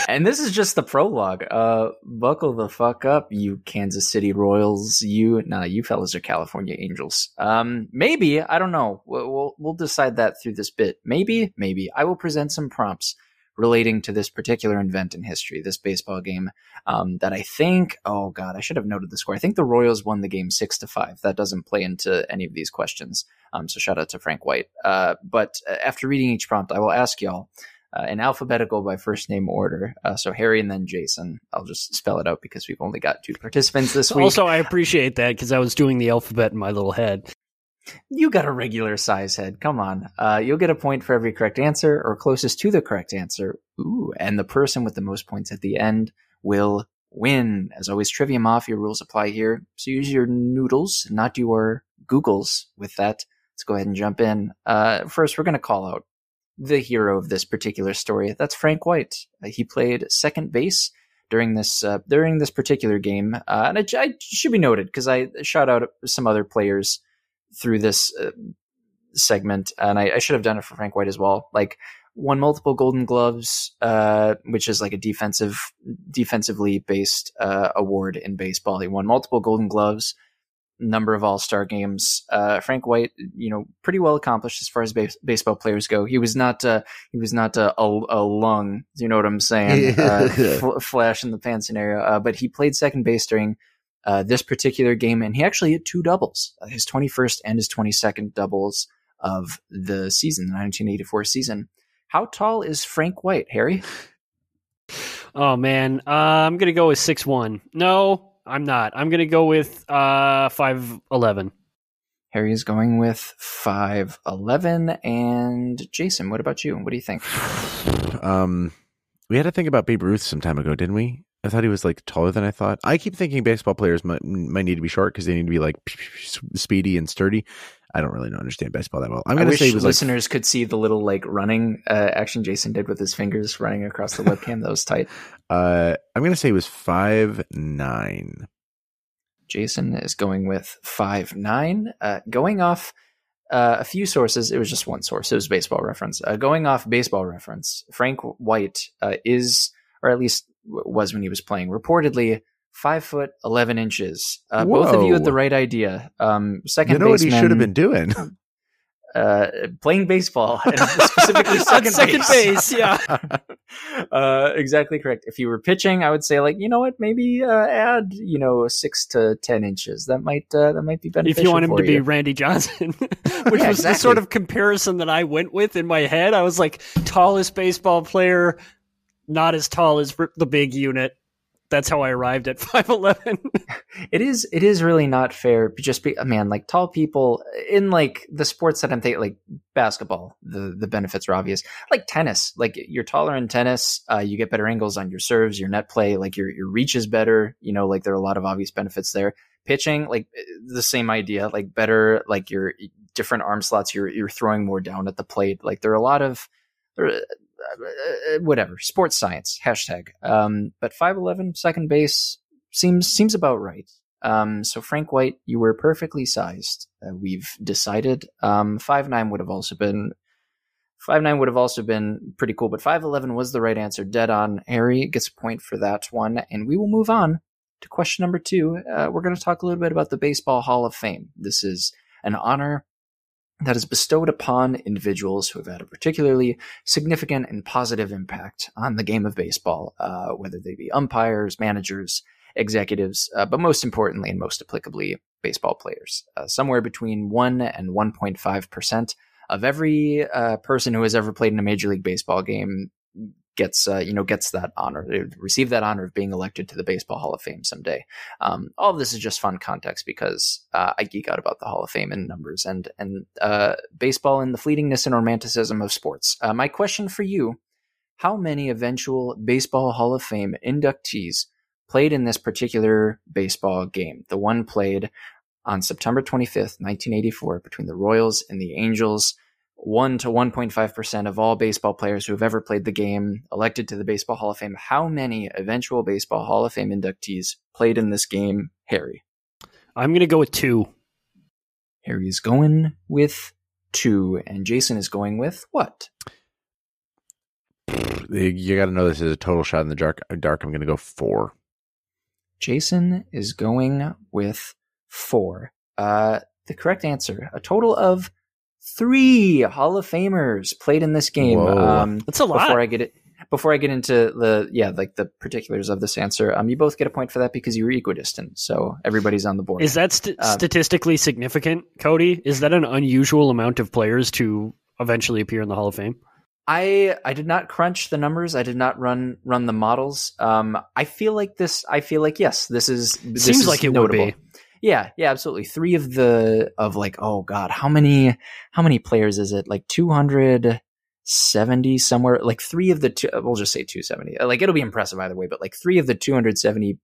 and this is just the prologue. Uh, buckle the fuck up, you Kansas City Royals. You, nah, you fellas are California Angels. Um, maybe I don't know. We'll, we'll we'll decide that through this bit. Maybe, maybe I will present some prompts relating to this particular event in history, this baseball game. Um, that I think. Oh God, I should have noted the score. I think the Royals won the game six to five. That doesn't play into any of these questions. Um, so shout out to Frank White. Uh, but uh, after reading each prompt, I will ask y'all uh, in alphabetical by first name order. Uh, so Harry and then Jason. I'll just spell it out because we've only got two participants this [laughs] week. also, I appreciate that because I was doing the alphabet in my little head. You got a regular size head. Come on. Uh, you'll get a point for every correct answer or closest to the correct answer. Ooh, and the person with the most points at the end will win. As always, Trivia Mafia rules apply here. So use your noodles, not your Googles with that. Let's go ahead and jump in. Uh, first, we're going to call out the hero of this particular story. That's Frank White. Uh, he played second base during this uh, during this particular game, uh, and it, I should be noted because I shout out some other players through this uh, segment, and I, I should have done it for Frank White as well. Like won multiple Golden Gloves, uh, which is like a defensive defensively based uh, award in baseball. He won multiple Golden Gloves number of All Star games. Uh, Frank White, you know, pretty well accomplished as far as base- baseball players go. He was not uh, he was not a, a lung. You know what I'm saying? [laughs] uh, fl- flash in the pan scenario. Uh, but he played second base during uh, this particular game, and he actually hit two doubles, uh, his 21st and his 22nd doubles of the season, the 1984 season. How tall is Frank White, Harry? [laughs] Oh man, uh, I'm gonna go with six one. No, I'm not. I'm gonna go with uh five eleven. Harry is going with 5'11. And Jason, what about you? What do you think? [sighs] um, we had to think about Babe Ruth some time ago, didn't we? I thought he was like taller than I thought. I keep thinking baseball players might, might need to be short because they need to be like speedy and sturdy. I don't really know, understand baseball that well. I'm I going to wish say he was like listeners could see the little like running uh, action Jason did with his fingers running across the webcam. That was tight. [laughs] uh, I'm going to say he was five nine. Jason is going with five nine. Uh, going off uh, a few sources, it was just one source. It was baseball reference. Uh, going off baseball reference, Frank White uh, is, or at least was when he was playing, reportedly five foot eleven inches. Uh, both of you had the right idea. Um, second You know what he should have been doing? [laughs] uh, playing baseball, [laughs] and specifically [laughs] second, second base, yeah. uh, exactly correct. If you were pitching, I would say like you know what, maybe uh, add you know six to ten inches. That might uh, that might be beneficial. If you want him for to be you. Randy Johnson, which Yeah, was the sort of comparison that I went with in my head. I was like, tallest baseball player, not as tall as the big unit. That's how I arrived at [laughs] five eleven. it is it is really not fair. Just be a man, like tall people in like the sports that I'm thinking, like basketball. The the benefits are obvious. Like tennis, like you're taller in tennis, uh, you get better angles on your serves, your net play, like your your reach is better. You know, like there are a lot of obvious benefits there. Pitching, like the same idea, like better, like your different arm slots. You're you're throwing more down at the plate. Like there are a lot of. There whatever sports science hashtag um but 5'11 second base seems seems about right Um, so Frank White, you were perfectly sized. Uh, we've decided. Um, five nine would have also been five nine would have also been pretty cool, but five eleven was the right answer. Dead on. Harry gets a point for that one, and we will move on to question number two. Uh, we're going to talk a little bit about the Baseball Hall of Fame. This is an honor that is bestowed upon individuals who have had a particularly significant and positive impact on the game of baseball, uh, whether they be umpires, managers, executives, uh, but most importantly and most applicably, baseball players. Uh, somewhere between 1 and 1.5% of every uh, person who has ever played in a Major League Baseball game gets uh, you know gets that honor, they receive that honor of being elected to the Baseball Hall of Fame someday. Um, all of this is just fun context because uh, I geek out about the Hall of Fame and numbers and and uh, baseball and the fleetingness and romanticism of sports. Uh, my question for you: How many eventual Baseball Hall of Fame inductees played in this particular baseball game? The one played on September 25th, 1984, between the Royals and the Angels. 1 to 1.5% of all baseball players who have ever played the game elected to the Baseball Hall of Fame. How many eventual Baseball Hall of Fame inductees played in this game, Harry? I'm going to go with two. Harry is going with two, and Jason is going with what? You got to know this is a total shot in the dark. Dark. I'm going to go four. Jason is going with four. Uh, the correct answer: a total of three Hall of Famers played in this game. Um, That's a lot. Before I get it, before I get into the yeah, like the particulars of this answer, um, you both get a point for that because you were equidistant. So everybody's on the board. Is that st- Um, statistically significant, Cody? Is that an unusual amount of players to eventually appear in the Hall of Fame? I I did not crunch the numbers. I did not run run the models. Um, I feel like this. I feel like yes, this is this Seems is like it notable. would be. Yeah, yeah, absolutely. Three of the of like oh god, how many how many players is it? Like two hundred seventy somewhere. Like three of the two. We'll just say two seventy. Like it'll be impressive either way. But like three of the two hundred seventy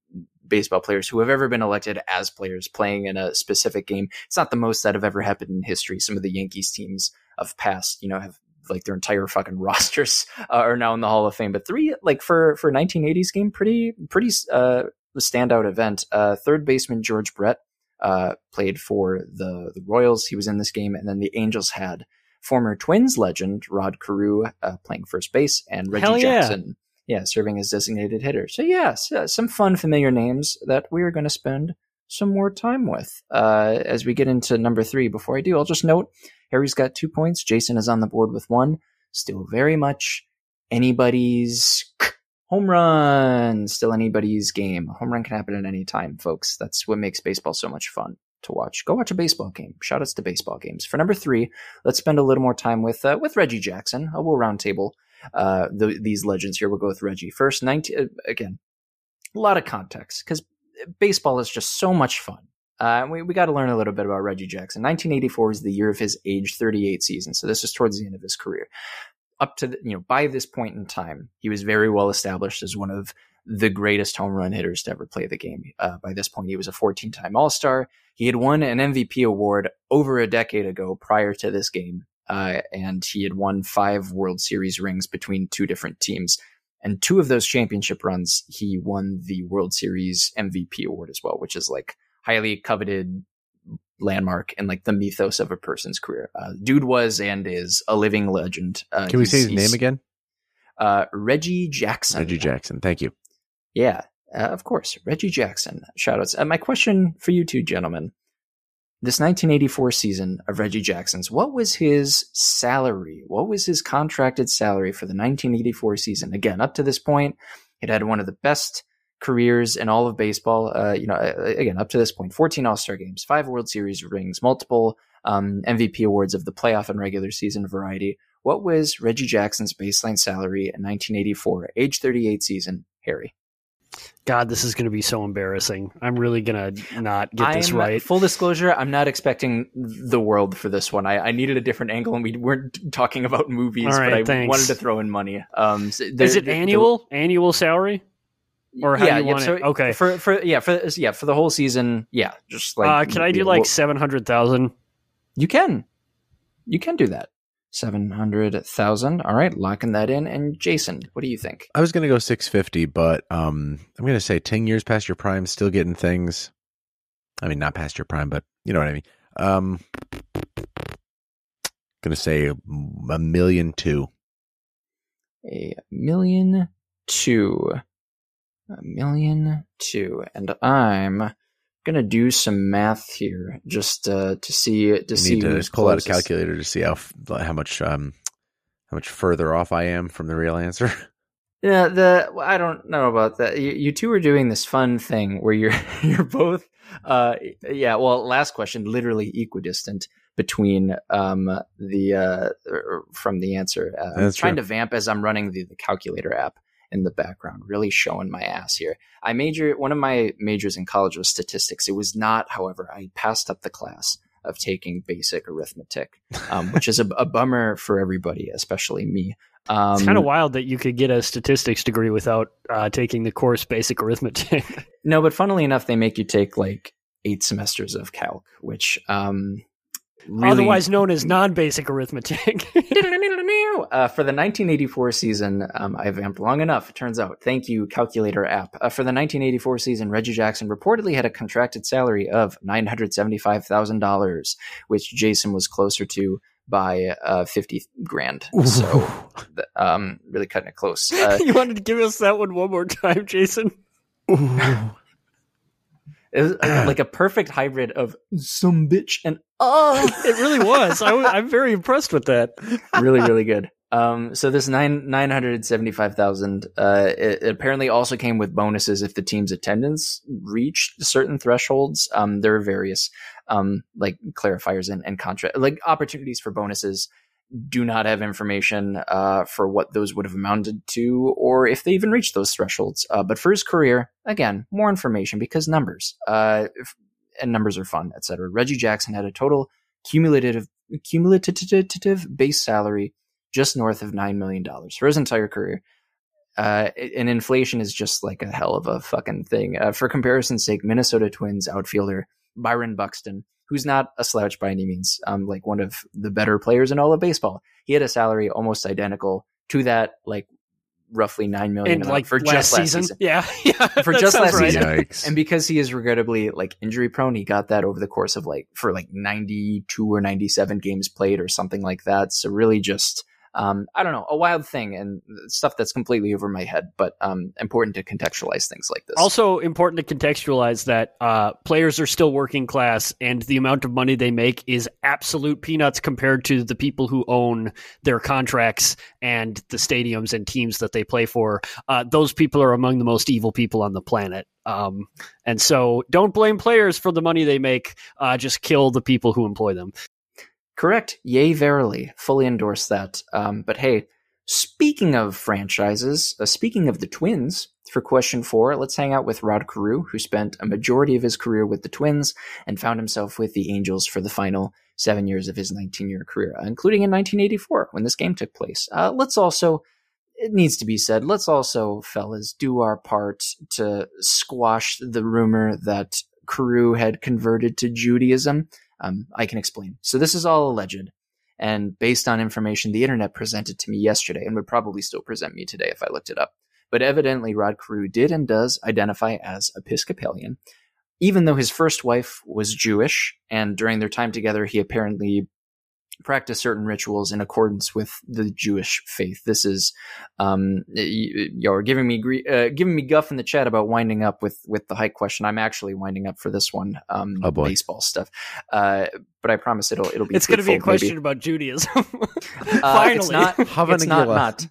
baseball players who have ever been elected as players playing in a specific game. It's not the most that have ever happened in history. Some of the Yankees teams of past, you know, have like their entire fucking [laughs] rosters uh, are now in the Hall of Fame. But three, like for for 1980s game, pretty pretty uh, standout event. Uh, third baseman George Brett uh, played for the the Royals. He was in this game, and then the Angels had former Twins legend Rod Carew uh, playing first base, and Reggie yeah. Jackson, yeah, serving as designated hitter. So yes, yeah, some fun familiar names that we are going to spend some more time with uh, as we get into number three. Before I do, I'll just note Harry's got two points. Jason is on the board with one. Still very much anybody's home run. Still anybody's game. A home run can happen at any time, folks. That's what makes baseball so much fun to watch. Go watch a baseball game. Shout outs to baseball games. For number three, let's spend a little more time with uh, with Reggie Jackson. Uh, we'll roundtable uh, the, these legends here. We'll go with Reggie first. 19, uh, again, a lot of context because baseball is just so much fun. Uh, we we got to learn a little bit about Reggie Jackson. 1984 is the year of his age 38 season, so this is towards the end of his career. Up to the, you know by this point in time, he was very well established as one of the greatest home run hitters to ever play the game. Uh, by this point, he was a 14 time All Star. He had won an MVP award over a decade ago prior to this game, uh, and he had won five World Series rings between two different teams. And two of those championship runs, he won the World Series MVP award as well, which is like highly coveted landmark in like the mythos of a person's career. Uh, dude was and is a living legend. Uh, Can we say his name again? Uh, Reggie Jackson. Reggie Jackson. Thank you. Yeah, uh, of course. Reggie Jackson. Shoutouts. Uh, my question for you two gentlemen. This 1984 season of Reggie Jackson's, what was his salary? What was his contracted salary for the 1984 season? Again, up to this point, it had one of the best careers in all of baseball. Uh, you know, again, up to this point, 14 All Star games, five World Series rings, multiple um, MVP awards of the playoff and regular season variety. What was Reggie Jackson's baseline salary in 1984, age 38 season? Harry. God, this is going to be so embarrassing. I'm really going to not get this I'm- right. Full disclosure, I'm not expecting the world for this one. I, I needed a different angle, and we weren't talking about movies, right, but I thanks. wanted to throw in money. Um, so there- Is it annual? Annual salary? Or how yeah, do you yeah, want so it? Okay. For for yeah for yeah for the whole season. Yeah, just like uh, can I do like well, seven hundred thousand? you can you can do that. Seven hundred thousand. All right, locking that in. And Jason, what do you think? I was going to go 650, but um, I'm going to say 10 years past your prime, still getting things. I mean, not past your prime, but you know what I mean. Um, gonna say a, a million two. A million two. A million two. And I'm gonna do some math here just uh, to see to You see need to who's pull out a calculator to see how how much um how much further off I am from the real answer. [laughs] Yeah, the well, I don't know about that. You, you two are doing this fun thing where you're [laughs] you're both uh yeah, well last question literally equidistant between um the uh er, from the answer. Uh, I'm trying true. to vamp as I'm running the, the calculator app in the background, really showing my ass here. I major one of my majors in college was statistics. It was not, however, I passed up the class of taking basic arithmetic, um, which is a, a bummer for everybody, especially me. Um, It's kind of wild that you could get a statistics degree without uh, taking the course basic arithmetic. [laughs] No, but funnily enough, they make you take like eight semesters of calc, which um, really Otherwise known as non-basic arithmetic. [laughs] uh, for the 1984 season, um, I vamped long enough. It turns out. Thank you, calculator app. Uh, for the 1984 season, Reggie Jackson reportedly had a contracted salary of nine hundred seventy-five thousand dollars, which Jason was closer to by uh, fifty grand. So, th- um, really cutting it close. Uh, [laughs] you wanted to give us that one one more time, Jason? It was uh, like [clears throat] a perfect hybrid of some bitch and oh. [laughs] It [laughs] really was. I, w- I'm very impressed with that. [laughs] really really good um so this nine nine hundred seventy five thousand uh it, it apparently also came with bonuses if the team's attendance reached certain thresholds um there are various um like clarifiers and, and contract like opportunities for bonuses do not have information uh for what those would have amounted to or if they even reached those thresholds uh but for his career again more information because numbers uh and numbers are fun etc reggie jackson had a total cumulative cumulative base salary just north of $9 million for his entire career. Uh, and inflation is just like a hell of a fucking thing. Uh, for comparison's sake, Minnesota Twins outfielder Byron Buxton, who's not a slouch by any means, um, like one of the better players in all of baseball, he had a salary almost identical to that, like roughly nine million And like for last just last season. season. Yeah, [laughs] yeah. For just last right. season. Yikes! And because he is regrettably like injury prone, he got that over the course of like for like 92 or 97 games played or something like that. So really just um, I don't know, a wild thing and stuff that's completely over my head, but um, important to contextualize things like this. Also important to contextualize that uh, players are still working class, and the amount of money they make is absolute peanuts compared to the people who own their contracts and the stadiums and teams that they play for. Uh, those people are among the most evil people on the planet. Um, and so, don't blame players for the money they make. Uh, just kill the people who employ them. Correct. Yay, verily. Fully endorse that. Um, but hey, speaking of franchises, uh, speaking of the Twins, for question four, let's hang out with Rod Carew, who spent a majority of his career with the Twins and found himself with the Angels for the final seven years of his 19 year career, including in 1984 when this game took place. Uh, let's also, it needs to be said, let's also, fellas, do our part to squash the rumor that Carew had converted to Judaism. Um, I can explain. So this is all alleged and based on information the internet presented to me yesterday and would probably still present me today if I looked it up. But evidently, Rod Carew did and does identify as Episcopalian, even though his first wife was Jewish, and during their time together, he apparently practiced certain rituals in accordance with the Jewish faith. This is, um, y- you're giving me uh, giving me guff in the chat about winding up with with the hike question. I'm actually winding up for this one, um, Oh, boy. baseball stuff. Uh, but I promise it'll it'll be. It's going to be a fruitful, maybe. question about Judaism. [laughs] Uh, Finally. it's not. It's not not.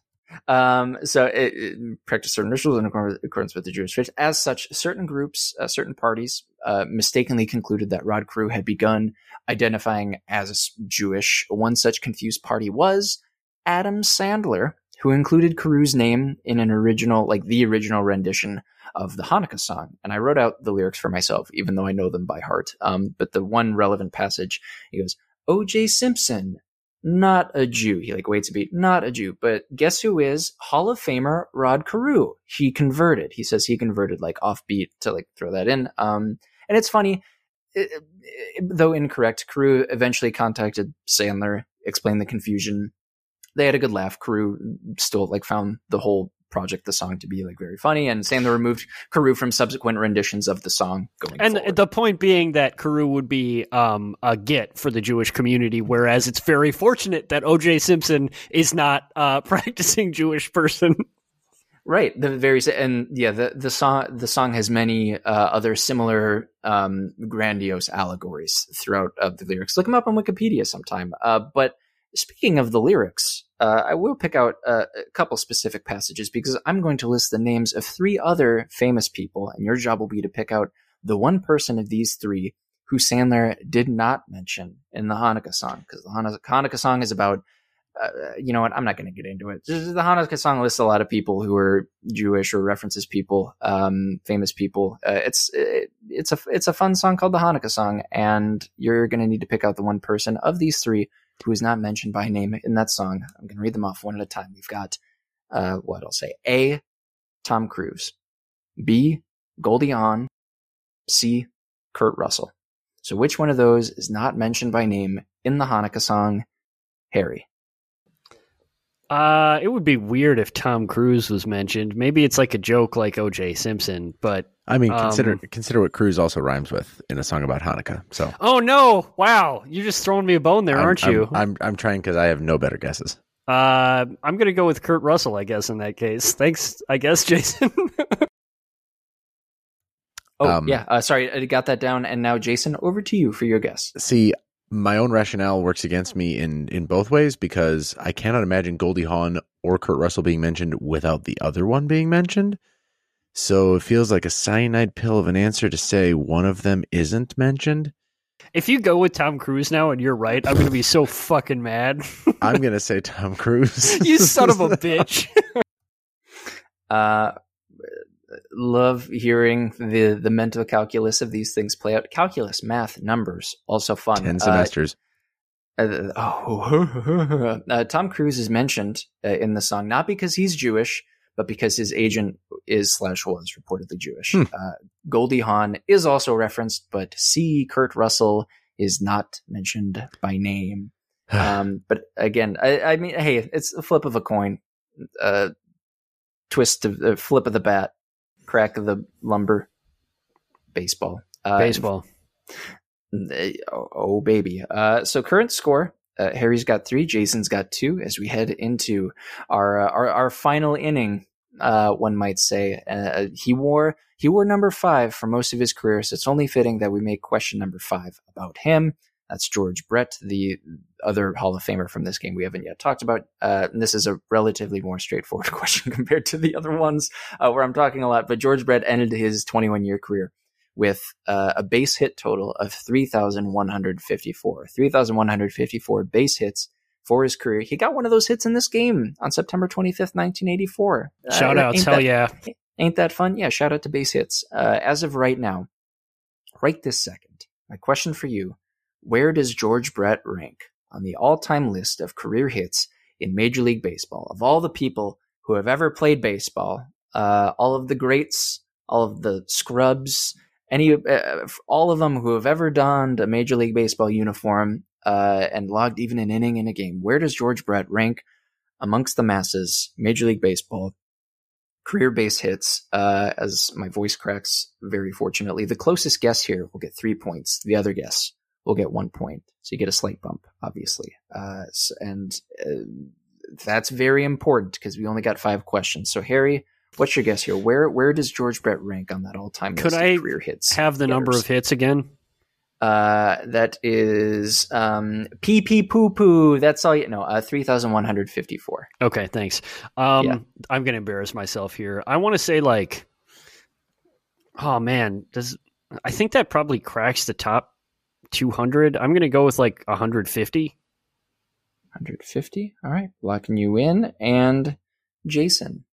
Um, so it, it practice certain rituals in accordance with the Jewish faith. As such, certain groups, uh, certain parties, uh, mistakenly concluded that Rod Carew had begun identifying as Jewish. One such confused party was Adam Sandler, who included Carew's name in an original, like the original rendition of the Hanukkah song. And I wrote out the lyrics for myself, even though I know them by heart. Um, but the one relevant passage, he goes, O.J. Simpson, not a Jew. He like waits a beat, not a Jew. But guess who is Hall of Famer Rod Carew? He converted. He says he converted like offbeat to like throw that in. Um, and it's funny, it- it- though incorrect. Carew eventually contacted Sandler, explained the confusion. They had a good laugh. Carew still like found the whole project the song to be like very funny, and Sandler removed Carew from subsequent renditions of the song going And forward. the point being that Carew would be um, a get for the Jewish community, whereas it's very fortunate that O.J. Simpson is not a [laughs] practicing Jewish person. Right. The very and yeah, the the song the song has many uh, other similar um, grandiose allegories throughout of the lyrics. Look them up on Wikipedia sometime. Uh, but speaking of the lyrics, uh, I will pick out a, a couple specific passages because I'm going to list the names of three other famous people, and your job will be to pick out the one person of these three who Sandler did not mention in the Hanukkah song because the Hanukkah, song is about uh, you know what? I'm not going to get into it. The Hanukkah song lists a lot of people who are Jewish or references people, um, famous people. Uh, it's it, it's a it's a fun song called the Hanukkah song, and you're going to need to pick out the one person of these three who is not mentioned by name in that song. I'm going to read them off one at a time. We've got uh, what I'll say: A. Tom Cruise, B. Goldie Hawn, C. Kurt Russell. So which one of those is not mentioned by name in the Hanukkah song? Harry. Uh, it would be weird if Tom Cruise was mentioned. Maybe it's like a joke like O.J. Simpson, but I mean, consider Um, consider what Cruise also rhymes with in a song about Hanukkah. So oh no! Wow, you're just throwing me a bone there, I'm- aren't I'm, you? I'm I'm trying because I have no better guesses. Uh, I'm gonna go with Kurt Russell, I guess, in that case. Thanks, I guess, [laughs] Jason. Oh Um, yeah, uh, sorry, I got that down. And now, Jason, over to you for your guess. See, my own rationale works against me in in both ways because I cannot imagine Goldie Hawn or Kurt Russell being mentioned without the other one being mentioned. So it feels like a cyanide pill of an answer to say one of them isn't mentioned. if you go with Tom Cruise now and you're right, I'm gonna be so fucking mad. I'm gonna say [laughs] Tom Cruise. you son of a [laughs] bitch. Uh, love hearing the the mental calculus of these things play out. Calculus, math, numbers, also fun. Ten Uh, semesters. Uh, oh, [laughs] uh, Tom Cruise is mentioned uh, in the song not because he's Jewish, but because his agent is slash was reportedly Jewish. Hmm. Uh, Goldie Hawn is also referenced, but C. Kurt Russell is not mentioned by name. [sighs] um, but again, I, I mean, hey, it's a flip of a coin, uh, twist of the flip of the bat, crack of the lumber, baseball. Uh, Baseball. Oh, oh, baby. Uh, so current score. Uh, Harry's got three. Jason's got two. As we head into our uh, our, our final inning, uh, one might say, uh, he wore he wore number five for most of his career. So it's only fitting that we make question number five about him. That's George Brett, the other Hall of Famer from this game we haven't yet talked about. Uh, and this is a relatively more straightforward [laughs] question compared to the other ones uh, where I'm talking a lot. But George Brett ended his 21 year career with uh, a base hit total of 3,154. 3,154 base hits for his career. He got one of those hits in this game on September 25th, 1984. Shout Uh, outs, hell that- yeah. Ain't that fun? Yeah, shout out to base hits. Uh, as of right now, right this second, my question for you where does George Brett rank on the all time list of career hits in Major League Baseball? Of all the people who have ever played baseball, uh, all of the greats, all of the scrubs, any, uh, all of them who have ever donned a Major League Baseball uniform uh, and logged even an inning in a game, where does George Brett rank amongst the masses, Major League Baseball? career base hits uh, as my voice cracks very fortunately the closest guess here will get three points the other guess will get one point so you get a slight bump obviously uh, and uh, that's very important because we only got five questions so harry what's your guess here where where does george brett rank on that all-time Could list I career hits Have the number of hits again? uh that is um pee pee poo poo that's all you know uh 3154 Okay, thanks. Um, Yeah. I'm gonna embarrass myself here. I want to say like, oh man, does I think that probably cracks the top 200? I'm gonna go with like 150. 150 all right locking you in and jason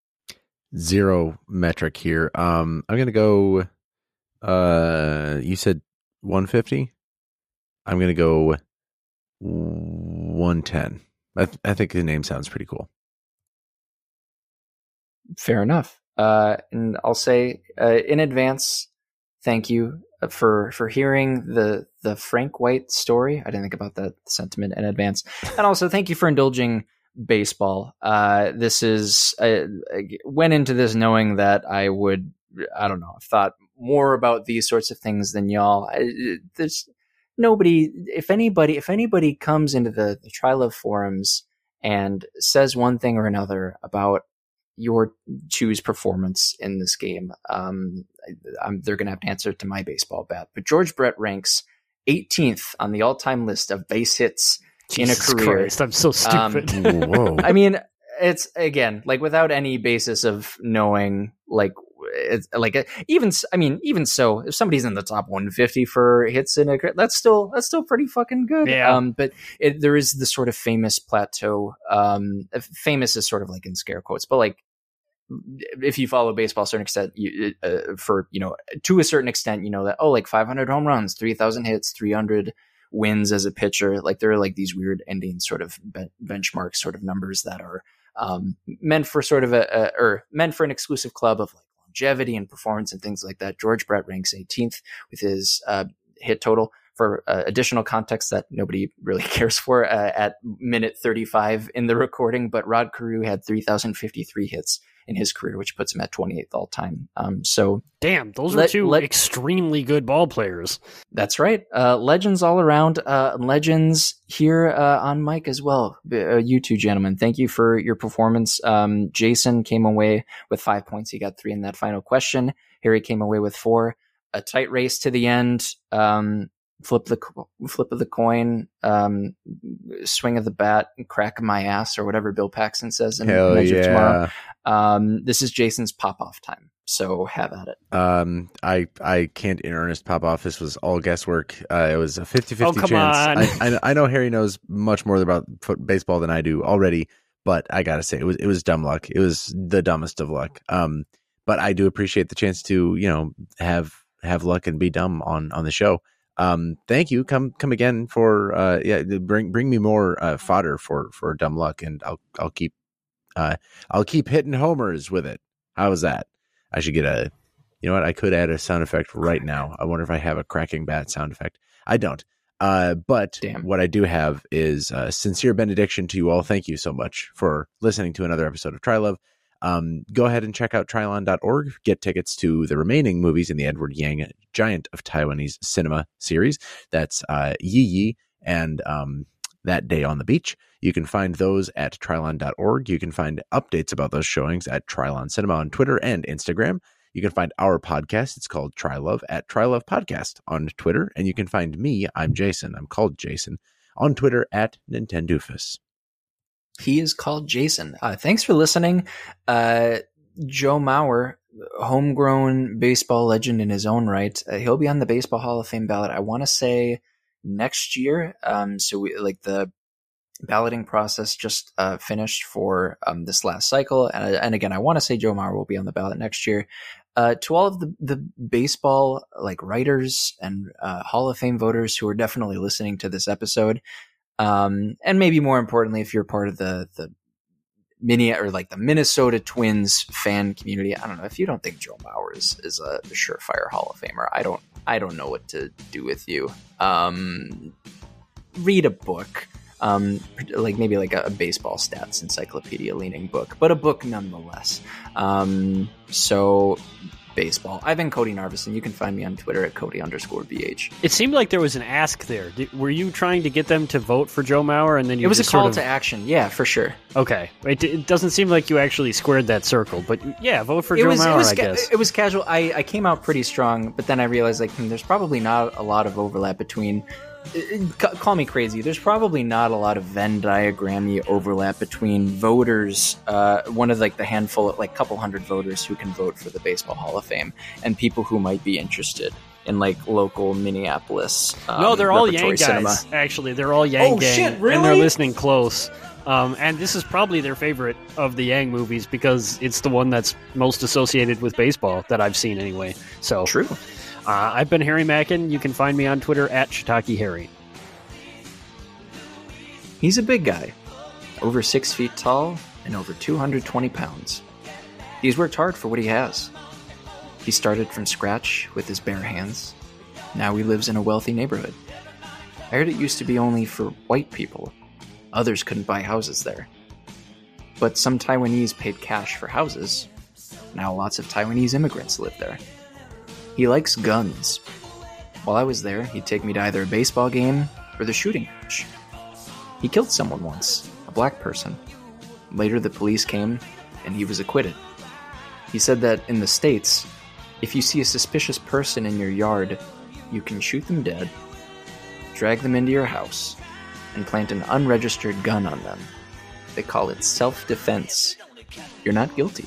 Zero metric here. Um, I'm gonna go. Uh, you said 150. I'm gonna go 110. I, th- I think the name sounds pretty cool. Fair enough. Uh, and I'll say uh, in advance, thank you for for hearing the the Frank White story. I didn't think about that sentiment in advance, and also thank you for indulging baseball. Uh, this is I, I went into this knowing that I would I don't know. I've thought more about these sorts of things than y'all. I, there's nobody. If anybody, if anybody comes into the the Trylove forums and says one thing or another about your choose performance in this game, um, I, they're going to have to answer to my baseball bat. But George Brett ranks 18th on the all time list of base hits Jesus in a career. Christ, I'm so stupid. Um, I mean, it's again like without any basis of knowing like it's like even I mean even so if somebody's in the top 150 for hits in a that's still that's still pretty fucking good Yeah. um but it, there is this sort of famous plateau um famous is sort of like in scare quotes but like if you follow baseball to a certain extent you, uh, for you know to a certain extent you know that oh like 500 home runs 3000 hits 300 wins as a pitcher like there are like these weird ending sort of be- benchmark sort of numbers that are um, meant for sort of a, a or meant for an exclusive club of like longevity and performance and things like that. George Brett ranks 18th with his uh, hit total. For uh, additional context that nobody really [laughs] cares for uh, at minute 35 in the recording, but Rod Carew had 3,053 hits in his career, which puts him at 28th all time. Um, so Damn, those Let- two let- extremely good ball players. That's right. Uh, legends all around. Uh, legends here uh, on mic as well. Uh, you two gentlemen, thank you for your performance. Um, Jason came away with five points. He got three in that final question. Harry came away with four. A tight race to the end. Um, flip the flip of the coin. Um, swing of the bat. Crack of my ass, or whatever Bill Paxton says in Hell Measure of Tomorrow. Um, this is Jason's pop off time. So have at it. Um, I I can't in earnest pop off. This was all guesswork. Uh, it was a 50-50 Oh, chance. on. I, I I know Harry knows much more about foot, baseball than I do already, but I gotta say it was it was dumb luck. It was the dumbest of luck. Um, but I do appreciate the chance to you know have have luck and be dumb on on the show. Um, thank you. Come come again for uh yeah bring bring me more uh, fodder for for dumb luck, and I'll I'll keep uh I'll keep hitting homers with it. How was that? I should get a you know what? I could add a sound effect right now. I wonder if I have a cracking bat sound effect. I don't. Uh, but Damn. what I do have is a sincere benediction to you all. Thank you so much for listening to another episode of Trylove. Um, go ahead and check out trylon.org. Get tickets to the remaining movies in the Edward Yang Giant of Taiwanese Cinema series. That's uh, Yi Yi and um, That Day on the Beach. You can find those at trylon.org. You can find updates about those showings at Trylon Cinema on Twitter and Instagram. You can find our podcast. It's called Trylove at Trylove Podcast on Twitter. And you can find me, I'm Jason. I'm called Jason on Twitter at Nintendoofus. He is called Jason. Uh, thanks for listening. Uh, Joe Mauer, homegrown baseball legend in his own right, uh, he'll be on the Baseball Hall of Fame ballot. I want to say next year. Um, so we like the balloting process just uh, finished for um, this last cycle, and, and again, I want to say Joe Mauer will be on the ballot next year. Uh, to all of the, the baseball like writers and uh, Hall of Fame voters who are definitely listening to this episode, um, and maybe more importantly, if you're part of the the mini or like the Minnesota Twins fan community, I don't know if you don't think Joe Mauer is, is a surefire Hall of Famer. I don't I don't know what to do with you. Um, read a book, um, like maybe like a, a baseball stats encyclopedia leaning book, but a book nonetheless. Um, so baseball. I've been Cody Narvison. You can find me on Twitter at Cody underscore BH. It seemed like there was an ask there. Did, were you trying to get them to vote for Joe Mauer, and then you It was a call sort of, to action. Yeah, for sure. Okay, it, it doesn't seem like you actually squared that circle, but yeah, vote for it Joe was, Mauer. it was, I guess. it was casual. I, I came out pretty strong, but then I realized like hmm, there's probably not a lot of overlap between. Call me crazy. There's probably not a lot of Venn diagrammy overlap between voters. Uh, one of like the handful, like couple hundred voters who can vote for the Baseball Hall of Fame, and people who might be interested in like local Minneapolis. Um, no, they're all repertory Yang guys. Actually, they're all Yang Oh, gang, shit, and they're listening close. Um, and this is probably their favorite of the Yang movies because it's the one that's most associated with baseball that I've seen anyway. So True. Uh, I've been Harry Mackin. You can find me on Twitter at Shiitake Harry. He's a big guy, over six feet tall and over 220 pounds. He's worked hard for what he has. He started from scratch with his bare hands. Now he lives in a wealthy neighborhood. I heard it used to be only for white people. Others couldn't buy houses there. but some Taiwanese paid cash for houses. Now lots of Taiwanese immigrants live there. He likes guns. While I was there, he'd take me to either a baseball game or the shooting range. He killed someone once, a black person. Later, the police came and he was acquitted. He said that in the States, if you see a suspicious person in your yard, you can shoot them dead, drag them into your house, and plant an unregistered gun on them. They call it self defense. You're not guilty.